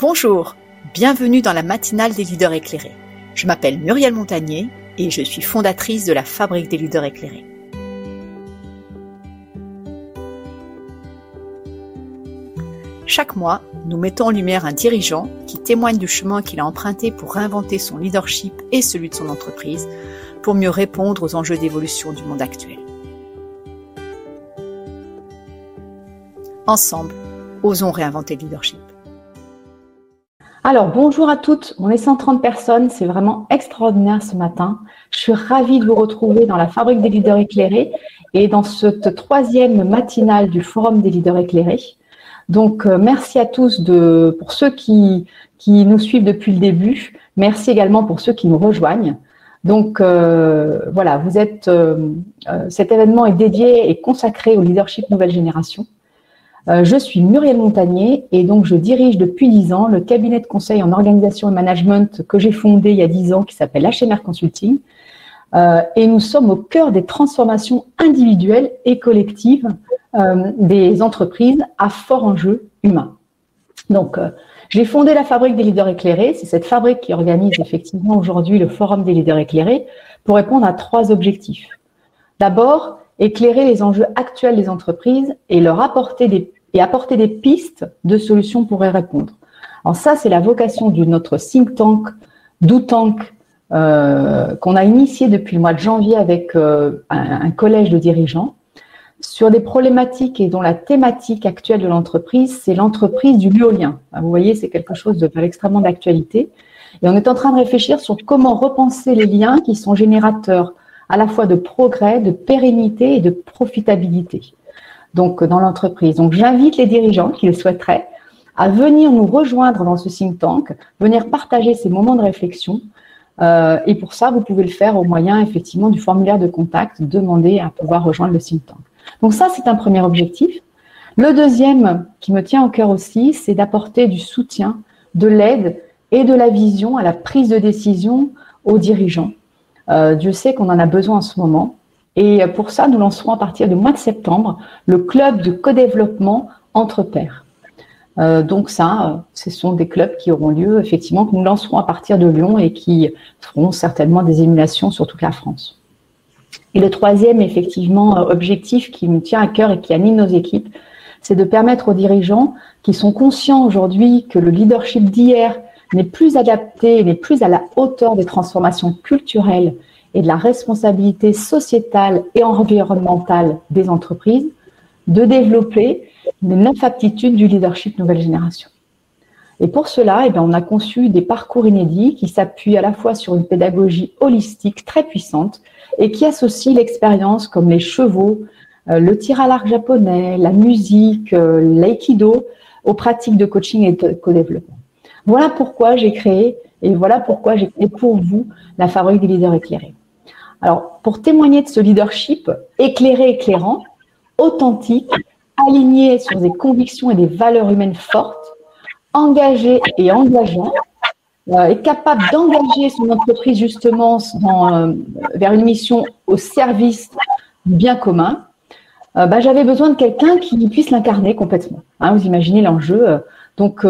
Bonjour, bienvenue dans la matinale des leaders éclairés. Je m'appelle Muriel Montagnier et je suis fondatrice de la Fabrique des leaders éclairés. Chaque mois, nous mettons en lumière un dirigeant qui témoigne du chemin qu'il a emprunté pour réinventer son leadership et celui de son entreprise pour mieux répondre aux enjeux d'évolution du monde actuel. Ensemble, osons réinventer le leadership. Alors, bonjour à toutes. On est 130 personnes. C'est vraiment extraordinaire ce matin. Je suis ravie de vous retrouver dans la Fabrique des leaders éclairés et dans cette troisième matinale du Forum des leaders éclairés. Donc, euh, merci à tous pour ceux qui, qui nous suivent depuis le début. Merci également pour ceux qui nous rejoignent. Donc, euh, voilà, vous êtes, euh, cet événement est dédié et consacré au leadership nouvelle génération. Je suis Muriel Montagnier et donc je dirige depuis 10 ans le cabinet de conseil en organisation et management que j'ai fondé il y a 10 ans qui s'appelle HMR Consulting. et nous sommes au cœur des transformations individuelles et collectives euh, des entreprises à fort enjeu humain. Donc, euh, j'ai fondé la Fabrique des leaders éclairés. C'est cette fabrique qui organise effectivement aujourd'hui le Forum des leaders éclairés pour répondre à trois objectifs. D'abord, éclairer les enjeux actuels des entreprises et leur apporter des, et apporter des pistes de solutions pour y répondre. Alors ça, c'est la vocation de notre think tank, Do Tank, euh, qu'on a initié depuis le mois de janvier avec un, un, collège de dirigeants sur des problématiques et dont la thématique actuelle de l'entreprise, c'est l'entreprise du lien. Vous voyez, c'est quelque chose de extrêmement d'actualité. Et on est en train de réfléchir sur comment repenser les liens qui sont générateurs à la fois de progrès, de pérennité et de profitabilité. Donc, dans l'entreprise. Donc, j'invite les dirigeants qui le souhaiteraient à venir nous rejoindre dans ce think tank, venir partager ces moments de réflexion. Euh, et pour ça, vous pouvez le faire au moyen effectivement du formulaire de contact, demander à pouvoir rejoindre le think tank. Donc ça, c'est un premier objectif. Le deuxième qui me tient au cœur aussi, c'est d'apporter du soutien, de l'aide et de la vision à la prise de décision aux dirigeants. Euh, Dieu sait qu'on en a besoin en ce moment. Et pour ça, nous lancerons à partir du mois de septembre le club de co-développement entre pairs. Euh, donc ça, ce sont des clubs qui auront lieu, effectivement, que nous lancerons à partir de Lyon et qui feront certainement des émulations sur toute la France. Et le troisième, effectivement, euh, objectif qui me tient à cœur et qui anime nos équipes, c'est de permettre aux dirigeants qui sont conscients aujourd'hui que le leadership d'hier n'est plus adapté, n'est plus à la hauteur des transformations culturelles et de la responsabilité sociétale et environnementale des entreprises, de développer les neuf aptitudes du leadership nouvelle génération. Et pour cela, eh bien, on a conçu des parcours inédits qui s'appuient à la fois sur une pédagogie holistique très puissante et qui associe l'expérience comme les chevaux, euh, le tir à l'arc japonais, la musique, euh, l'aïkido aux pratiques de coaching et de co-développement. Voilà pourquoi j'ai créé et voilà pourquoi j'ai créé pour vous la fabrique des leaders éclairés. Alors, pour témoigner de ce leadership éclairé, éclairant, authentique, aligné sur des convictions et des valeurs humaines fortes, engagé et engageant, euh, capable d'engager son entreprise justement euh, vers une mission au service du bien commun, euh, bah, j'avais besoin de quelqu'un qui puisse l'incarner complètement. Hein, vous imaginez l'enjeu. Donc,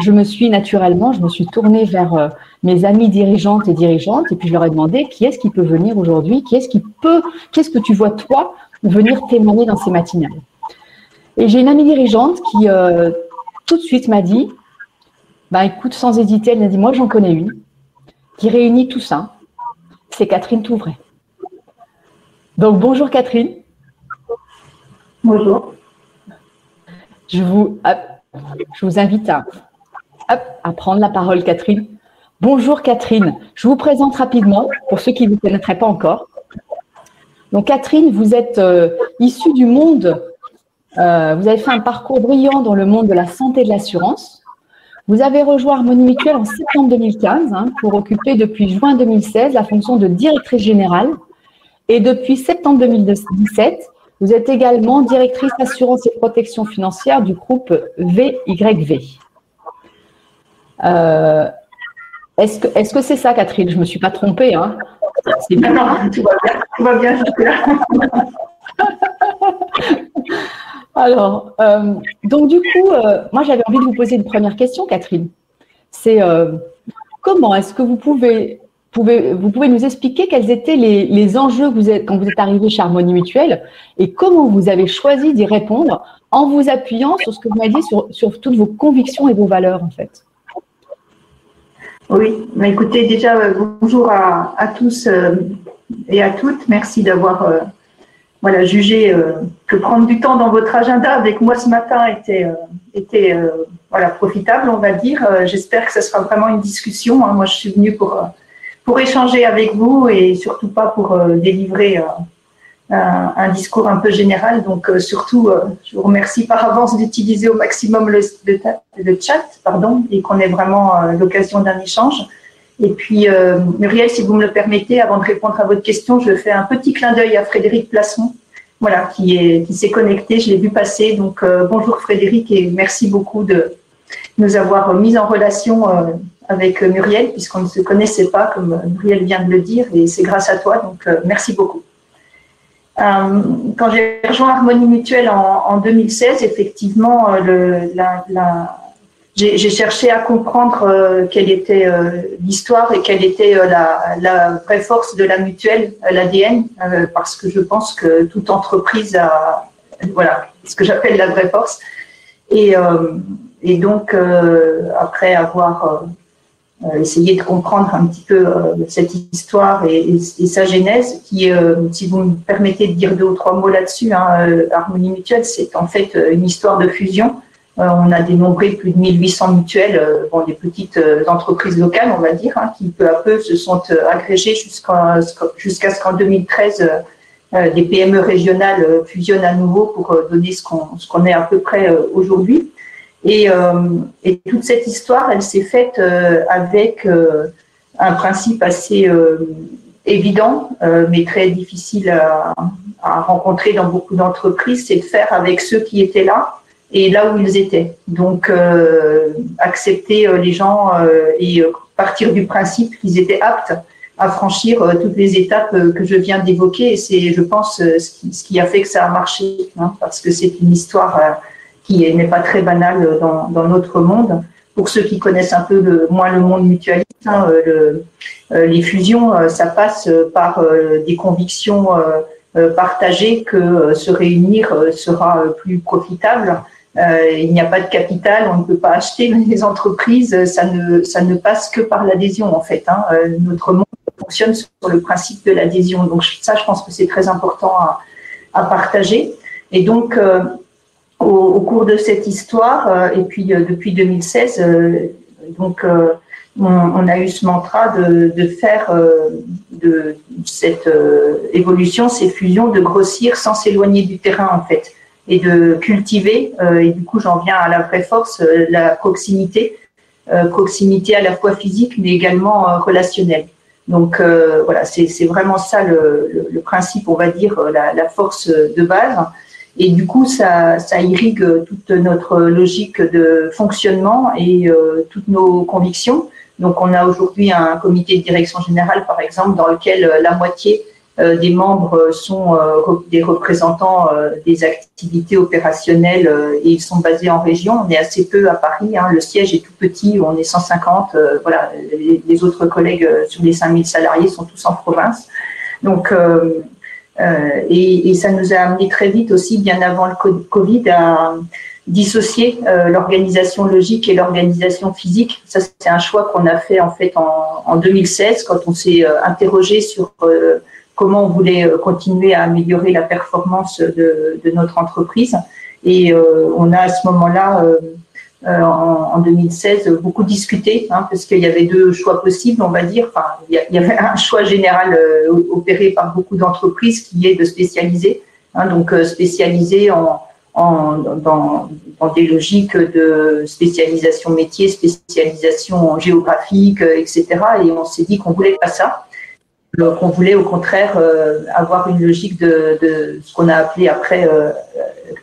je me suis naturellement, je me suis tournée vers mes amis dirigeantes et dirigeantes, et puis je leur ai demandé qui est-ce qui peut venir aujourd'hui, qui est-ce qui peut, qu'est-ce que tu vois toi venir témoigner dans ces matinales? Et j'ai une amie dirigeante qui tout de suite m'a dit, bah écoute, sans hésiter, elle m'a dit, moi j'en connais une qui réunit tout ça. C'est Catherine Touvray. Donc bonjour Catherine. Bonjour. Je vous, je vous invite à, à prendre la parole Catherine. Bonjour Catherine. Je vous présente rapidement pour ceux qui ne vous connaîtraient pas encore. Donc Catherine, vous êtes euh, issue du monde euh, vous avez fait un parcours brillant dans le monde de la santé et de l'assurance. Vous avez rejoint Harmonie Mutuelle en septembre 2015 hein, pour occuper depuis juin 2016 la fonction de directrice générale. Et depuis septembre 2017, vous êtes également directrice assurance et protection financière du groupe VYV. Euh, est-ce que c'est -ce c'est ça, Catherine? Je ne me suis pas trompée. Hein non, non, tu vas bien, tu vas bien Alors, donc du coup, moi j'avais envie de vous poser une première question, Catherine. C'est comment est-ce que vous pouvez vous pouvez nous expliquer quels étaient les, enjeux vous êtes, quand vous êtes arrivé chez Harmonie Mutuelle et comment vous avez choisi d'y répondre en vous appuyant sur ce que vous m'avez dit, sur, toutes vos convictions et vos valeurs en fait? Oui, bah, écoutez, déjà, euh, bonjour à, tous euh, et à toutes. Merci d'avoir euh, voilà, jugé que prendre du temps dans votre agenda avec moi ce matin était, voilà, profitable, on va dire. J'espère que ce sera vraiment une discussion. Hein. Moi, je suis venue pour pour échanger avec vous et surtout pas pour délivrer euh, un, discours un peu général. Donc euh, surtout, je vous remercie par avance d'utiliser au maximum le, le, chat, pardon, et qu'on ait vraiment l'occasion d'un échange. Et puis, Muriel, si vous me le permettez, avant de répondre à votre question, je fais un petit clin d'œil à Frédéric Plasson, voilà, qui qui s'est connecté. Je l'ai vu passer. Donc, bonjour Frédéric et merci beaucoup de nous avoir mis en relation avec euh, Muriel, puisqu'on ne se connaissait pas, comme euh, Muriel vient de le dire, et c'est grâce à toi, donc euh, merci beaucoup. Quand j'ai rejoint Harmonie Mutuelle en, 2016, effectivement, la, j'ai cherché à comprendre quelle était l'histoire et quelle était la, vraie force de la mutuelle, l'ADN, parce que je pense que toute entreprise a voilà, ce que j'appelle la vraie force. Et, donc, après avoir euh, essayer de comprendre un petit peu euh, cette histoire et, sa genèse, qui, euh, si vous me permettez de dire deux ou trois mots là-dessus, hein, Harmonie Mutuelle, c'est en fait une histoire de fusion. on a dénombré plus de 1800 mutuelles, bon, des petites entreprises locales, on va dire, hein, qui peu à peu se sont agrégées jusqu'à ce qu'en 2013, des PME régionales fusionnent à nouveau pour donner ce qu'on est à peu près aujourd'hui. Et, euh, et, toute cette histoire, elle s'est faite euh, avec euh, un principe assez évident, mais très difficile à, rencontrer dans beaucoup d'entreprises, c'est de faire avec ceux qui étaient là et là où ils étaient. Donc, accepter les gens et partir du principe qu'ils étaient aptes à franchir toutes les étapes que je viens d'évoquer. Et c'est, je pense, ce qui, ce qui, a fait que ça a marché, hein, parce que c'est une histoire qui n'est pas très banal dans, notre monde. Pour ceux qui connaissent un peu moins le monde mutualiste, hein, euh, les fusions, euh, ça passe par euh, des convictions partagées que se réunir sera plus profitable. il n'y a pas de capital, on ne peut pas acheter les entreprises, ça ne, ça ne passe que par l'adhésion en fait. Hein. notre monde fonctionne sur le principe de l'adhésion. Donc ça, je pense que c'est très important à, à, partager. Et donc, au, cours de cette histoire, euh, et puis euh, depuis 2016, euh, donc on, a eu ce mantra de, de faire de cette évolution, ces fusions, de grossir sans s'éloigner du terrain en fait, et de cultiver. et du coup, j'en viens à la vraie force, la proximité, proximité à la fois physique mais également relationnelle. Donc voilà, c'est vraiment ça le, le, le, principe, on va dire, la, la force de base. Et du coup, ça, irrigue toute notre logique de fonctionnement et euh, toutes nos convictions. Donc, on a aujourd'hui un comité de direction générale, par exemple, dans lequel euh, la moitié euh, des membres sont des représentants des activités opérationnelles et ils sont basés en région. On est assez peu à Paris. Hein. Le siège est tout petit, on est 150. voilà, les, autres collègues sur les 5000 salariés sont tous en province. Donc, euh, et, et, ça nous a amené très vite aussi, bien avant le Covid, à dissocier euh, l'organisation logique et l'organisation physique. Ça, c'est un choix qu'on a fait en fait en, en 2016 quand on s'est euh, interrogé sur comment on voulait continuer à améliorer la performance de, notre entreprise. Et on a à ce moment-là en, 2016 beaucoup discuté, hein, parce qu'il y avait deux choix possibles, on va dire. Enfin, il y, avait un choix général euh, opéré par beaucoup d'entreprises qui est de spécialiser, hein, donc euh, spécialiser en, dans, des logiques de spécialisation métier, spécialisation géographique, etc. Et on s'est dit qu'on voulait pas ça, qu'on voulait au contraire avoir une logique de ce qu'on a appelé après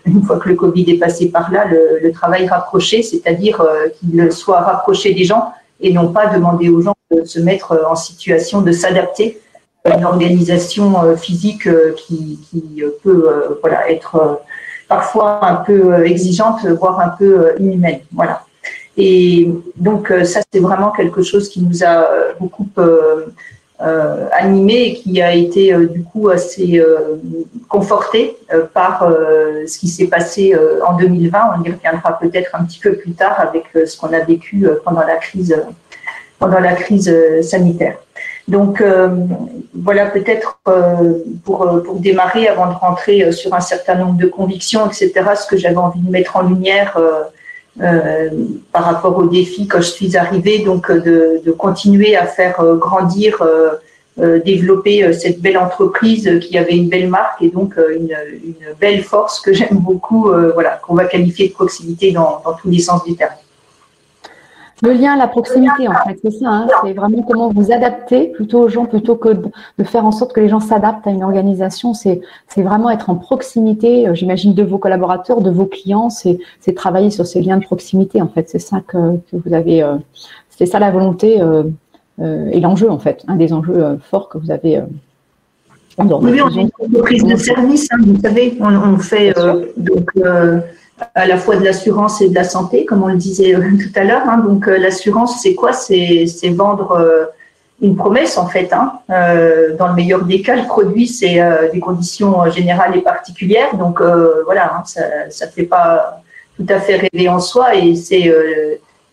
une fois que le Covid est passé par là, le, travail rapproché, c'est-à-dire euh, qu'il soit rapproché des gens et non pas demander aux gens de se mettre euh, en situation de s'adapter à une organisation euh, physique qui, peut voilà, être parfois un peu exigeante, voire un peu inhumaine. Voilà. Et donc ça, c'est vraiment quelque chose qui nous a beaucoup euh, animé et qui a été euh, du coup assez euh, conforté par ce qui s'est passé en 2020. On y reviendra peut-être un petit peu plus tard avec ce qu'on a vécu pendant la crise, pendant la crise sanitaire. Donc voilà peut-être pour démarrer avant de rentrer sur un certain nombre de convictions, etc., ce que j'avais envie de mettre en lumière euh, par rapport aux défis quand je suis arrivée, donc euh, de, continuer à faire euh, grandir, développer cette belle entreprise qui avait une belle marque et donc une, une belle force que j'aime beaucoup, voilà, qu'on va qualifier de proximité dans, dans tous les sens du terme. Le lien, la proximité, en fait, c'est ça. Hein. c'est vraiment comment vous adapter plutôt aux gens, plutôt que de faire en sorte que les gens s'adaptent à une organisation. C'est vraiment être en proximité, euh, j'imagine, de vos collaborateurs, de vos clients. C'est travailler sur ces liens de proximité, en fait. C'est ça que, vous avez. Euh, c'est ça la volonté euh, et l'enjeu, en fait, un des enjeux forts que vous avez. oui, on est une entreprise de service, hein, vous savez, on, on fait donc à la fois de l'assurance et de la santé, comme on le disait euh, tout à l'heure. Hein. Donc euh, l'assurance, c'est quoi? C'est vendre euh, une promesse en fait. Hein. dans le meilleur des cas, le produit, c'est des conditions générales et particulières. Donc voilà, hein, ça ne fait pas tout à fait rêver en soi et c'est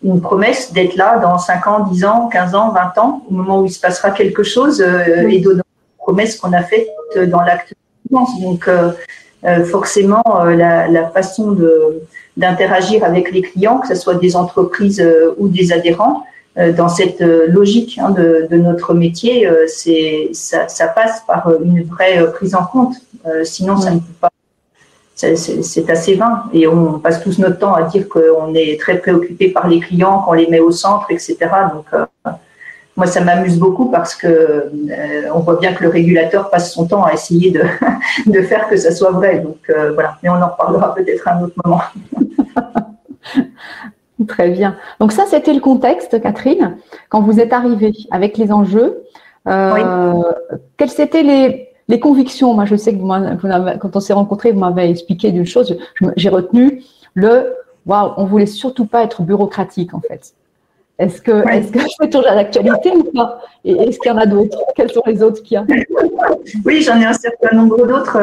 une promesse d'être là dans 5 ans, 10 ans, 15 ans, 20 ans, au moment où il se passera quelque chose et donner une promesse qu'on a faite dans l'acte de Donc forcément euh, la, la, façon de d'interagir avec les clients, que ce soit des entreprises euh, ou des adhérents, dans cette logique hein, de, de, notre métier, c'est ça, ça, passe par une vraie prise en compte. sinon, ça ne peut pas. C'est assez vain et on passe tous notre temps à dire qu'on est très préoccupé par les clients, qu'on les met au centre, etc. Donc, moi, ça m'amuse beaucoup parce que euh, on voit bien que le régulateur passe son temps à essayer de, de faire que ça soit vrai. Donc euh, voilà, mais on en reparlera peut-être à un autre moment. Très bien. Donc ça, c'était le contexte, Catherine, quand vous êtes arrivée avec les enjeux. Euh, Quelles étaient les, les, convictions? Moi, je sais que vous, quand on s'est rencontrés, vous m'avez expliqué d'une chose. J'ai retenu le waouh, on voulait surtout pas être bureaucratique en fait. Est-ce que est-ce que c'est toujours d'actualité ou pas? Et est-ce qu'il y en a d'autres? Quels sont les autres qu'il y a? Oui, j'en ai un certain nombre d'autres.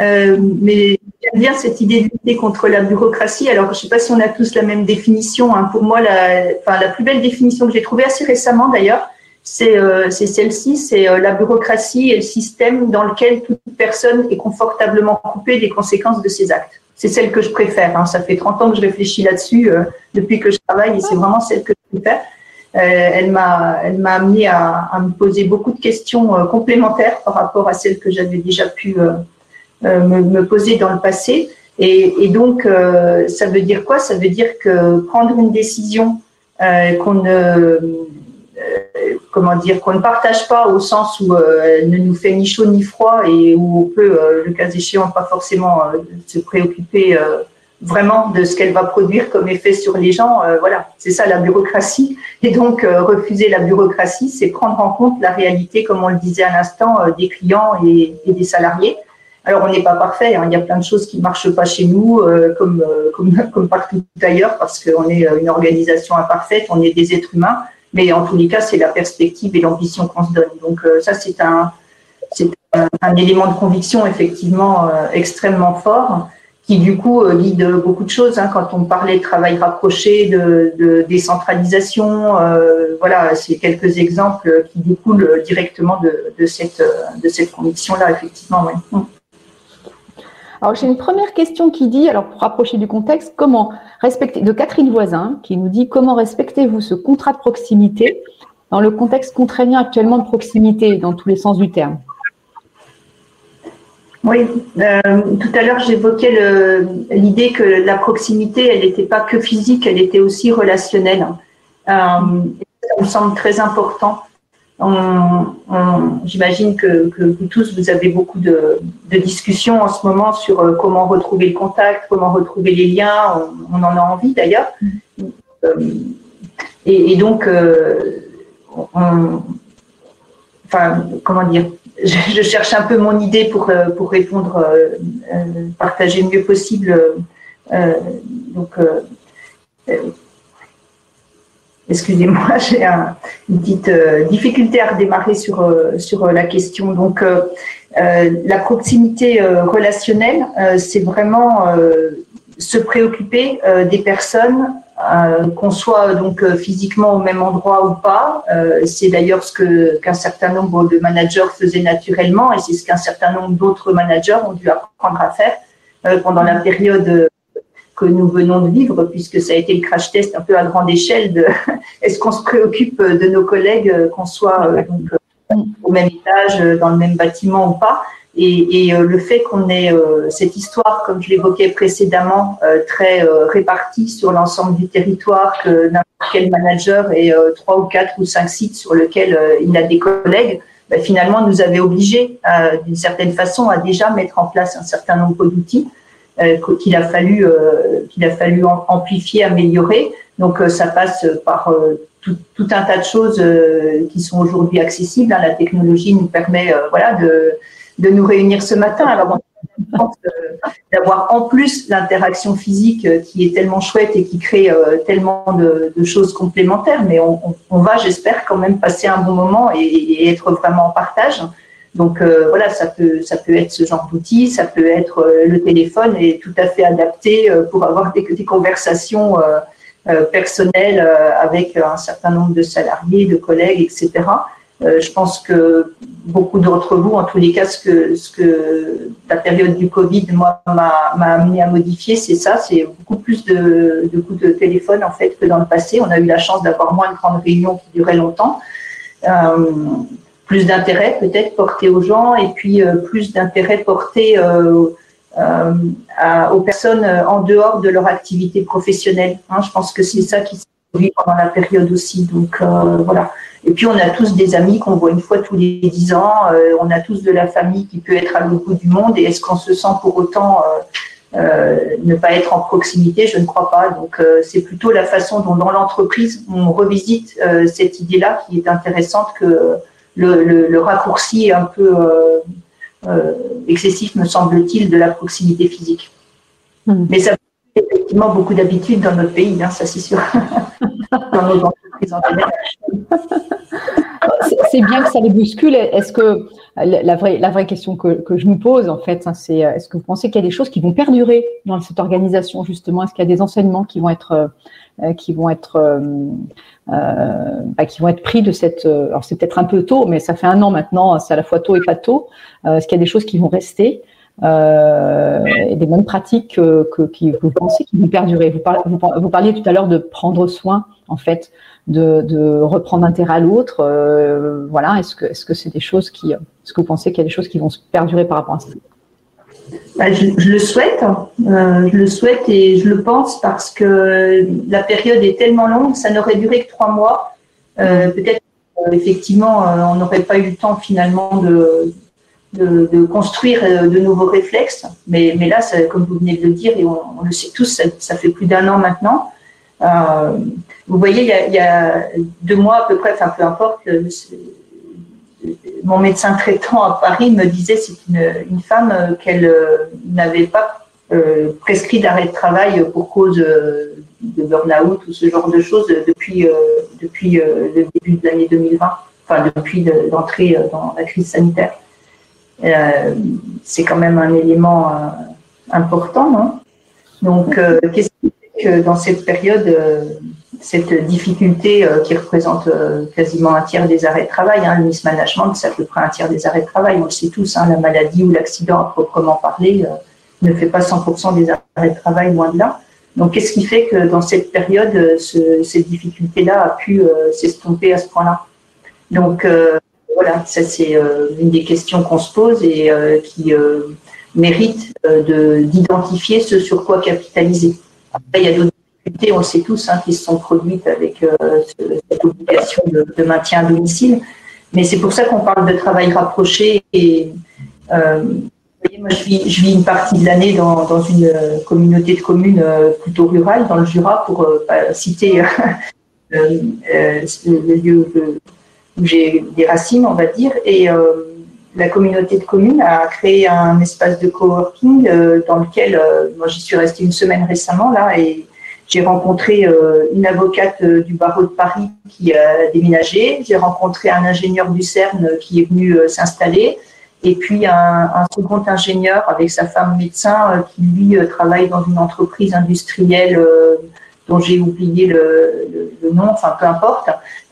Euh, mais j'aime bien cette idée de lutter contre la bureaucratie. Alors, je ne sais pas si on a tous la même définition. Hein. Pour moi, la, enfin, la plus belle définition que j'ai trouvée assez récemment d'ailleurs, c'est euh, celle-ci, c'est euh, la bureaucratie et le système dans lequel toute personne est confortablement coupée des conséquences de ses actes c'est celle que je préfère. Hein. Ça fait 30 ans que je réfléchis là-dessus euh, depuis que je travaille et c'est vraiment celle que je préfère. Euh, elle m'a, amené à, me poser beaucoup de questions euh, complémentaires par rapport à celles que j'avais déjà pu me, poser dans le passé. Et, et donc, ça veut dire quoi? Ça veut dire que prendre une décision qu'on ne comment dire, qu'on ne partage pas au sens où euh, elle ne nous fait ni chaud ni froid et où on peut, euh, le cas échéant, pas forcément se préoccuper vraiment de ce qu'elle va produire comme effet sur les gens. voilà, c'est ça la bureaucratie. Et donc, refuser la bureaucratie, c'est prendre en compte la réalité, comme on le disait à l'instant, des clients et, des salariés. Alors, on n'est pas parfait. Hein. Il y a plein de choses qui marchent pas chez nous, comme, comme, comme partout ailleurs, parce qu'on est une organisation imparfaite, on est des êtres humains. Mais en tous les cas, c'est la perspective et l'ambition qu'on se donne. Donc euh, ça, c'est un, c'est un, élément de conviction effectivement euh, extrêmement fort qui du coup euh, guide beaucoup de choses. Hein, quand on parlait de travail rapproché, de, de décentralisation, voilà, c'est quelques exemples qui découlent directement de, cette, de cette conviction-là, effectivement. Ouais. Alors, j'ai une première question qui dit, alors pour rapprocher du contexte, comment respecter, de Catherine Voisin, qui nous dit comment respectez-vous ce contrat de proximité dans le contexte contraignant actuellement de proximité, dans tous les sens du terme? Oui, euh, tout à l'heure j'évoquais l'idée que la proximité, elle n'était pas que physique, elle était aussi relationnelle. Euh, ça me semble très important J'imagine que, vous tous, vous avez beaucoup de, discussions en ce moment sur euh, comment retrouver le contact, comment retrouver les liens. On, en a envie d'ailleurs. Euh, et, donc, euh, enfin, comment dire je, cherche un peu mon idée pour, pour répondre, partager le mieux possible. donc, Excusez-moi, j'ai une petite difficulté à redémarrer sur, sur la question. Donc, la proximité relationnelle, c'est vraiment se préoccuper des personnes euh, qu'on soit donc euh, physiquement au même endroit ou pas. Euh, c'est d'ailleurs ce que qu'un certain nombre de managers faisaient naturellement et c'est ce qu'un certain nombre d'autres managers ont dû apprendre à faire pendant la période que nous venons de vivre, puisque ça a été le crash test un peu à grande échelle de est-ce qu'on se préoccupe de nos collègues, qu'on soit donc, au même étage, dans le même bâtiment ou pas. Et, euh, le fait qu'on ait euh, cette histoire, comme je l'évoquais précédemment, euh, très répartie sur l'ensemble du territoire, que n'importe quel manager ait trois ou quatre ou cinq sites sur lesquels il a des collègues, ben, finalement nous avait obligés, d'une certaine façon, à déjà mettre en place un certain nombre d'outils qu'il a fallu qu'il a fallu amplifier, améliorer. Donc ça passe par tout, un tas de choses qui sont aujourd'hui accessibles. Hein. La technologie nous permet, voilà, de de nous réunir ce matin. Alors, euh, d'avoir en plus l'interaction physique euh, qui est tellement chouette et qui crée euh, tellement de, choses complémentaires, mais on, va, j'espère, quand même passer un bon moment et, être vraiment en partage. Donc voilà, ça peut, ça peut être ce genre d'outil, ça peut être le téléphone et tout à fait adapté pour avoir des, conversations personnelles avec un certain nombre de salariés, de collègues, etc. Euh, je pense que beaucoup d'entre vous, en tous les cas, ce que, ce que la période du Covid m'a amené à modifier, c'est ça, c'est beaucoup plus de, de, coups de téléphone en fait que dans le passé. On a eu la chance d'avoir moins de grandes réunions qui duraient longtemps, euh, plus d'intérêt peut-être porté aux gens et puis euh, plus d'intérêt porté euh, à, aux personnes en dehors de leur activité professionnelle. Hein, je pense que c'est ça qui s'est produit pendant la période aussi. Donc voilà. Et puis, on a tous des amis qu'on voit une fois tous les dix ans. Euh, on a tous de la famille qui peut être à l'autre bout du monde. Et est-ce qu'on se sent pour autant euh, euh, ne pas être en proximité? Je ne crois pas. Donc, c'est plutôt la façon dont, dans l'entreprise, on revisite cette idée-là qui est intéressante que le, raccourci un peu excessif, me semble-t-il, de la proximité physique. Hmm. Mais ça effectivement beaucoup d'habitude dans notre pays, hein, ça c'est sûr. dans nos. C'est bien que ça les bouscule. Est-ce que la vraie, la vraie question que, que je me pose, en fait, hein, c'est est-ce que vous pensez qu'il y a des choses qui vont perdurer dans cette organisation, justement? Est-ce qu'il y a des enseignements qui vont être, euh, qui vont être, euh, euh bah, qui vont être pris de cette. Alors, c'est peut-être un peu tôt, mais ça fait un an maintenant, c'est à la fois tôt et pas tôt. est-ce qu'il y a des choses qui vont rester? Et des bonnes pratiques que, vous pensez qui vont perdurer? Vous, parliez tout à l'heure de prendre soin, en fait, de, de reprendre intérêt à l'autre. Euh, voilà, est-ce que est-ce que c'est des choses qui, est-ce que vous pensez qu'il y a des choses qui vont se perdurer par rapport à ça? Bah, je, le souhaite, euh, je le souhaite et je le pense parce que la période est tellement longue, ça n'aurait duré que trois mois. Euh, peut-être effectivement, on n'aurait pas eu le temps finalement de, de, construire de nouveaux réflexes. Mais, mais là, comme vous venez de le dire, et on, le sait tous, ça, ça fait plus d'un an maintenant. Euh, vous voyez, il y, a, deux mois à peu près, enfin peu importe, mon médecin traitant à Paris me disait c'est une, femme euh, qu'elle euh, n'avait pas prescrit d'arrêt de travail pour cause de burn-out ou ce genre de choses depuis, depuis le début de l'année 2020, enfin depuis l'entrée dans la crise sanitaire. c'est quand même un élément important, Donc, qu'est-ce dans cette période, euh, cette difficulté euh, qui représente euh, quasiment un tiers des arrêts de travail, hein, le mismanagement, c'est à peu près un tiers des arrêts de travail, on le sait tous, hein, la maladie ou l'accident à proprement parler ne fait pas 100% des arrêts de travail, loin de là. Donc, qu'est-ce qui fait que dans cette période, cette difficulté-là a pu s'estomper à ce point-là? Donc, voilà, ça c'est une des questions qu'on se pose et qui mérite d'identifier ce sur quoi capitaliser. Après, il y a d'autres difficultés, on le sait tous, hein, qui se sont produites avec euh, cette obligation de, maintien à domicile. Mais c'est pour ça qu'on parle de travail rapproché. Et euh, moi, je vis, une partie de l'année dans, une communauté de communes euh, plutôt rurale, dans le Jura, pour citer le lieu où j'ai des racines, on va dire. Et la communauté de communes a créé un espace de coworking dans lequel, moi j'y suis restée une semaine récemment là et j'ai rencontré une avocate du barreau de Paris qui a déménagé. J'ai rencontré un ingénieur du CERN qui est venu s'installer. Et puis un, un, second ingénieur avec sa femme médecin qui lui travaille dans une entreprise industrielle dont j'ai oublié le, le, nom, enfin peu importe.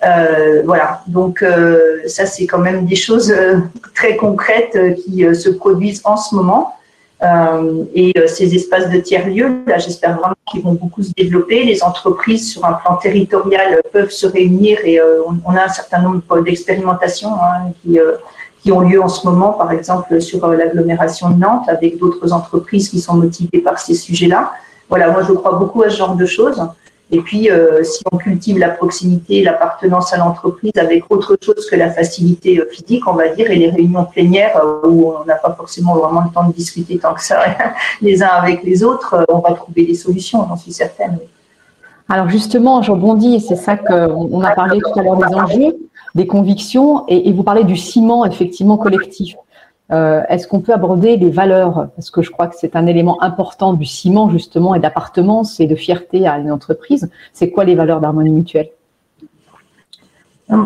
Euh, voilà, donc euh, ça c'est quand même des choses euh, très concrètes euh, qui se produisent en ce moment. et ces espaces de tiers-lieux, là j'espère vraiment qu'ils vont beaucoup se développer. Les entreprises sur un plan territorial peuvent se réunir et on, on, a un certain nombre d'expérimentations hein, qui, qui ont lieu en ce moment, par exemple sur l'agglomération de Nantes, avec d'autres entreprises qui sont motivées par ces sujets-là. Voilà, moi je crois beaucoup à ce genre de choses. Et puis, euh, si on cultive la proximité, l'appartenance à l'entreprise avec autre chose que la facilité euh, physique, on va dire, et les réunions plénières euh, où on n'a pas forcément vraiment le temps de discuter tant que ça les uns avec les autres, on va trouver des solutions, j'en suis certaine. Alors justement, je rebondis, c'est ça qu'on a parlé tout à l'heure des enjeux, des convictions, et, et vous parlez du ciment effectivement collectif. Euh, est-ce qu'on peut aborder les valeurs? Parce que je crois que c'est un élément important du ciment, justement, et d'appartenance et de fierté à une entreprise. C'est quoi les valeurs d'harmonie mutuelle? Euh,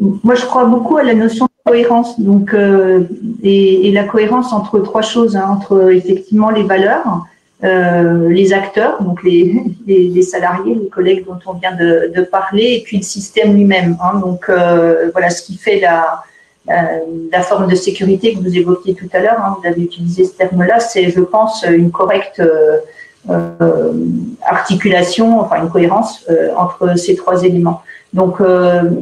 Moi, je crois beaucoup à la notion de cohérence. Donc, euh, et, la cohérence entre trois choses, hein, entre effectivement les valeurs, les acteurs, donc les, salariés, les collègues dont on vient de, parler, et puis le système lui-même. Hein. donc, voilà ce qui fait la euh, la forme de sécurité que vous évoquiez tout à l'heure, hein, vous avez utilisé ce terme-là, c'est, je pense, une correcte euh, euh, articulation, enfin une cohérence entre ces trois éléments. Donc,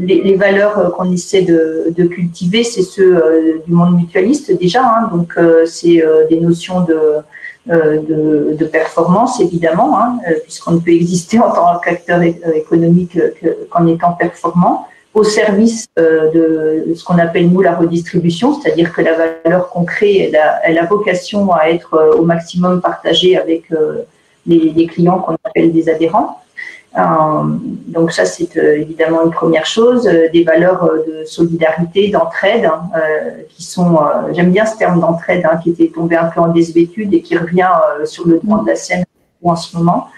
les, valeurs qu'on essaie de, cultiver, c'est ceux du monde mutualiste déjà. Hein. donc, c'est des notions de, de, performance, évidemment, hein, puisqu'on ne peut exister en tant qu'acteur économique qu'en étant performant au service euh, de ce qu'on appelle nous la redistribution, c'est-à-dire que la valeur qu'on crée, elle a, vocation à être euh, au maximum partagée avec euh, les, clients qu'on appelle des adhérents. donc ça, c'est évidemment une première chose. Des valeurs de solidarité, d'entraide, hein, qui sont, j'aime bien ce terme d'entraide, hein, qui était tombé un peu en désuétude et qui revient sur le droit de la scène en ce moment.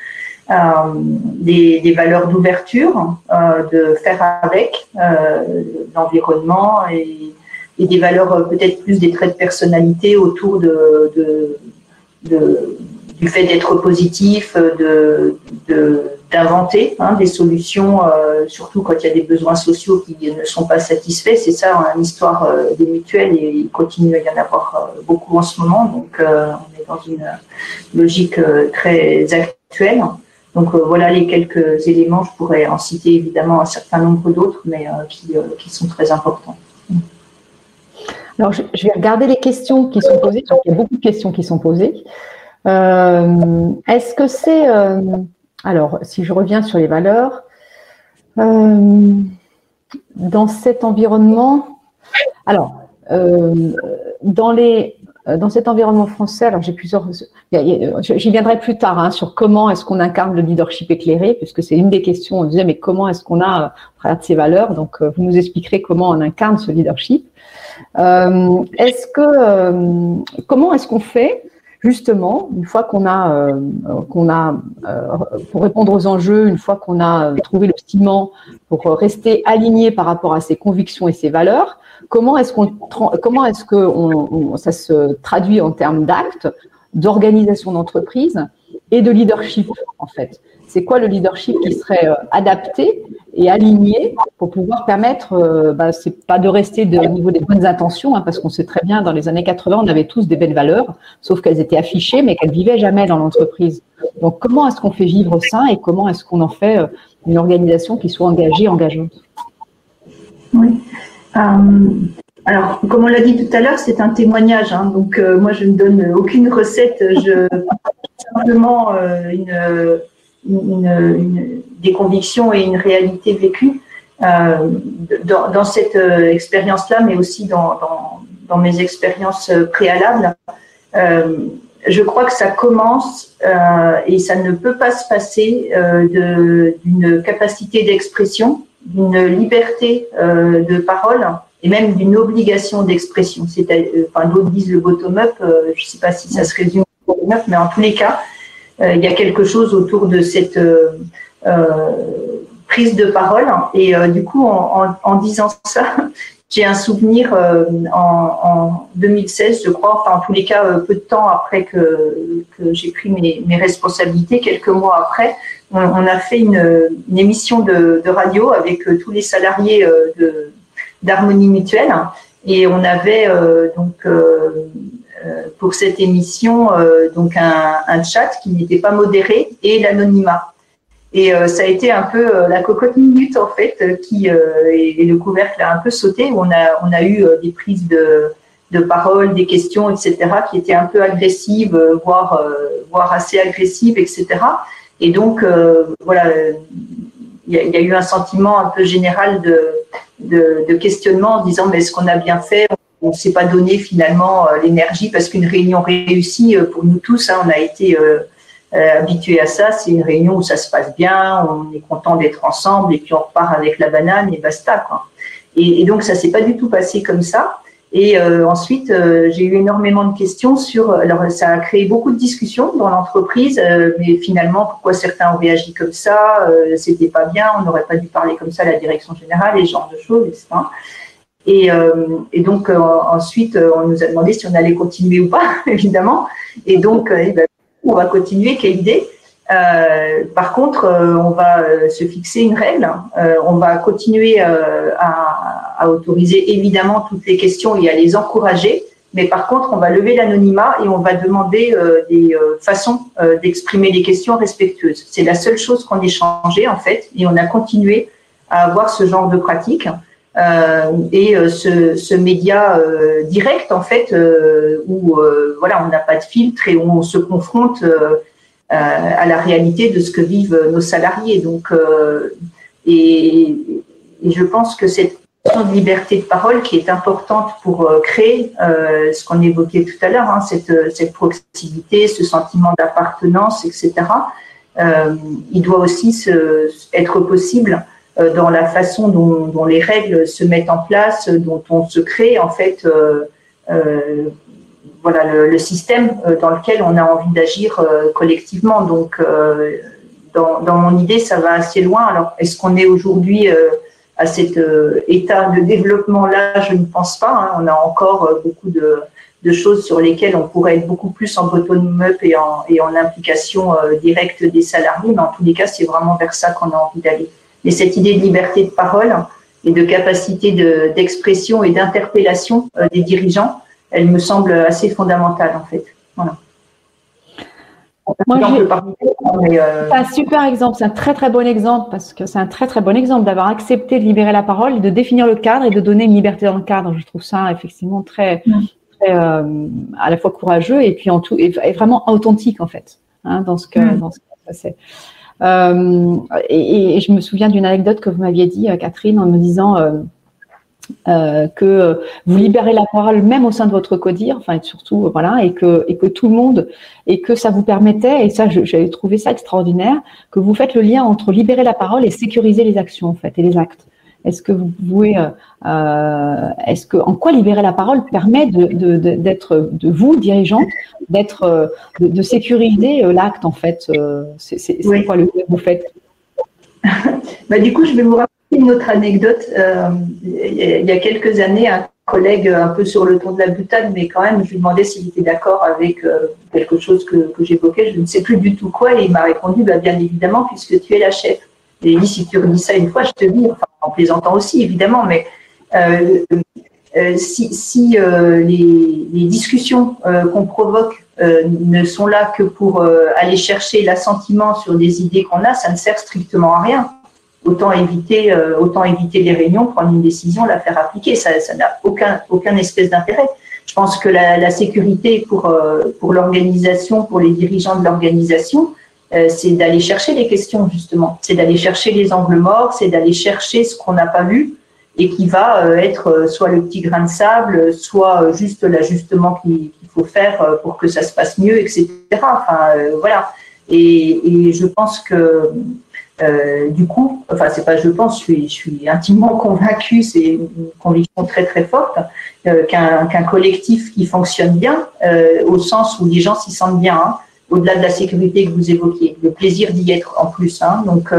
Euh, des, valeurs d'ouverture, euh, de faire avec euh, l'environnement et, et, des valeurs peut-être plus des traits de personnalité autour de, du fait d'être positif, d'inventer hein, des solutions, euh, surtout quand il y a des besoins sociaux qui ne sont pas satisfaits. C'est ça, hein, l'histoire euh, des mutuelles, et il continue à y en avoir beaucoup en ce moment. Donc, on est dans une logique très actuelle. Donc euh, voilà les quelques éléments. Je pourrais en citer évidemment un certain nombre d'autres, mais euh, qui, euh, qui, sont très importants. Alors je, vais regarder les questions qui sont posées. il y a beaucoup de questions qui sont posées. Est-ce que c'est alors si je reviens sur les valeurs dans cet environnement alors dans les dans cet environnement français, alors j'ai plusieurs, j'y viendrai plus tard hein, sur comment est-ce qu'on incarne le leadership éclairé, puisque c'est une des questions. On disait mais comment est-ce qu'on a, à travers ces valeurs, donc euh, vous nous expliquerez comment on incarne ce leadership. Euh, est-ce que euh, comment est-ce qu'on fait justement une fois qu'on a qu'on a pour répondre aux enjeux, une fois qu'on a trouvé le ciment pour rester aligné par rapport à ses convictions et ses valeurs, Comment est-ce que ça se traduit en termes d'actes, d'organisation d'entreprise et de leadership en fait? C'est quoi le leadership qui serait euh, adapté et aligné pour pouvoir permettre, euh, bah, c'est pas de rester au niveau des bonnes intentions, hein, parce qu'on sait très bien dans les années 80 on avait tous des belles valeurs, sauf qu'elles étaient affichées mais qu'elles vivaient jamais dans l'entreprise. Donc comment est-ce qu'on fait vivre ça et comment est-ce qu'on en fait euh, une organisation qui soit engagée, engageante? Oui. Euh, alors, comme on l'a dit tout à l'heure, c'est un témoignage. Hein. donc, euh, moi, je ne donne aucune recette. Je simplement euh, une, des convictions et une réalité vécue dans, cette expérience-là, mais aussi dans, dans mes expériences préalables. je crois que ça commence et ça ne peut pas se passer d'une capacité d'expression d'une liberté euh, de parole et même d'une obligation d'expression. C'est, enfin, d'autres disent le bottom-up. je ne sais pas si ça se résume au bottom-up, mais en tous les cas, il y a quelque chose autour de cette prise de parole. Et du coup, en disant ça, j'ai un souvenir euh, en, 2016, je crois, enfin en tous les cas euh, peu de temps après que, que j'ai pris mes, mes, responsabilités, quelques mois après, on, a fait une, une émission de, de, radio avec euh, tous les salariés de d'Harmonie Mutuelle et on avait donc pour cette émission donc un, un chat qui n'était pas modéré et l'anonymat. Et euh, ça a été un peu euh, la cocotte minute en fait, euh, qui et, le couvercle a un peu sauté. on a on a eu des prises de de parole, des questions, etc., qui étaient un peu agressives, voire voire assez agressives, etc. Et donc voilà, il y, a, eu un sentiment un peu général de de, questionnement en disant mais est-ce qu'on a bien fait? On ne s'est pas donné finalement l'énergie parce qu'une réunion réussie pour nous tous, hein, on a été habitué à ça. C'est une réunion où ça se passe bien, on est content d'être ensemble et puis on repart avec la banane et basta. Quoi. Et, et donc ça s'est pas du tout passé comme ça. Et euh, ensuite, euh, j'ai eu énormément de questions sur. Alors, ça a créé beaucoup de discussions dans l'entreprise, euh, mais finalement, pourquoi certains ont réagi comme ça C'était pas bien, on n'aurait pas dû parler comme ça à la direction générale, et ce genre de choses. Et, et donc, ensuite, on nous a demandé si on allait continuer ou pas, évidemment. Et donc, eh ben, on va continuer, quelle idée. Euh, par contre, euh, on va euh, se fixer une règle. on va continuer à, autoriser évidemment toutes les questions et à les encourager. Mais par contre, on va lever l'anonymat et on va demander des façons d'exprimer les questions respectueuses. C'est la seule chose qu'on ait changé en fait, et on a continué à avoir ce genre de pratique. Euh, et euh, ce, média euh, direct en fait où voilà on n'a pas de filtre et on se confronte à la réalité de ce que vivent nos salariés donc et, je pense que cette de liberté de parole qui est importante pour créer ce qu'on évoquait tout à l'heure, hein, cette, proximité, ce sentiment d'appartenance, etc. Il doit aussi être possible dans la façon dont, les règles se mettent en place, dont on se crée en fait euh, euh voilà le, système euh, dans lequel on a envie d'agir collectivement. Donc dans, mon idée, ça va assez loin. Alors est-ce qu'on est aujourd'hui à cet état de développement là Je ne pense pas. Hein. On a encore beaucoup de, choses sur lesquelles on pourrait être beaucoup plus en bottom-up et en implication directe des salariés. Mais en tous les cas, c'est vraiment vers ça qu'on a envie d'aller. Et cette idée de liberté de parole et de capacité d'expression et d'interpellation euh, des dirigeants, elle me semble assez fondamentale en fait. Voilà. Moi, euh, C'est un super exemple, c'est un très très bon exemple parce que c'est un très très bon exemple d'avoir accepté de libérer la parole, de définir le cadre et de donner une liberté dans le cadre. Je trouve ça effectivement très, euh, à la fois courageux et puis en tout et, vraiment authentique en fait hein, dans ce que mm. dans ce que ça c'est. Et, et, je me souviens d'une anecdote que vous m'aviez dit, euh, Catherine, en me disant euh, euh, que vous libérez la parole même au sein de votre codir, enfin surtout voilà, et que et que tout le monde et que ça vous permettait, et ça j'avais trouvé ça extraordinaire, que vous faites le lien entre libérer la parole et sécuriser les actions en fait et les actes. Est-ce que vous pouvez, euh, euh, est-ce que, en quoi libérer la parole permet de, d'être, de, vous, dirigeante, d'être, euh, de, sécuriser l'acte en fait C'est, quoi le que vous faites? Bah, Du coup, je vais vous raconter une autre anecdote. il y a quelques années, un collègue un peu sur le ton de la butade, mais quand même, je lui demandais s'il était d'accord avec quelque chose que, j'évoquais. Je ne sais plus du tout quoi, et il m'a répondu bah, bien évidemment, puisque tu es la chef. Et si tu redis ça une fois, je te dis, en plaisantant aussi, évidemment, mais euh, euh, si, si euh, les, discussions qu'on provoque ne sont là que pour aller chercher l'assentiment sur des idées qu'on a, ça ne sert strictement à rien. Autant éviter, autant éviter les réunions, prendre une décision, la faire appliquer. Ça n'a aucun, aucun espèce d'intérêt. Je pense que la, la sécurité pour, pour l'organisation, pour les dirigeants de l'organisation, c'est d'aller chercher les questions justement, c'est d'aller chercher les angles morts, c'est d'aller chercher ce qu'on n'a pas vu et qui va euh, être euh, soit le petit grain de sable, soit juste l'ajustement qu'il faut faire pour que ça se passe mieux, etc. Enfin voilà. Et, je pense que du coup, enfin c'est pas je pense, je suis, je suis intimement convaincue, c'est une conviction très très forte qu'un collectif qui fonctionne bien, au sens où les gens s'y sentent bien, hein, au-delà de la sécurité que vous évoquiez, le plaisir d'y être en plus. Hein, donc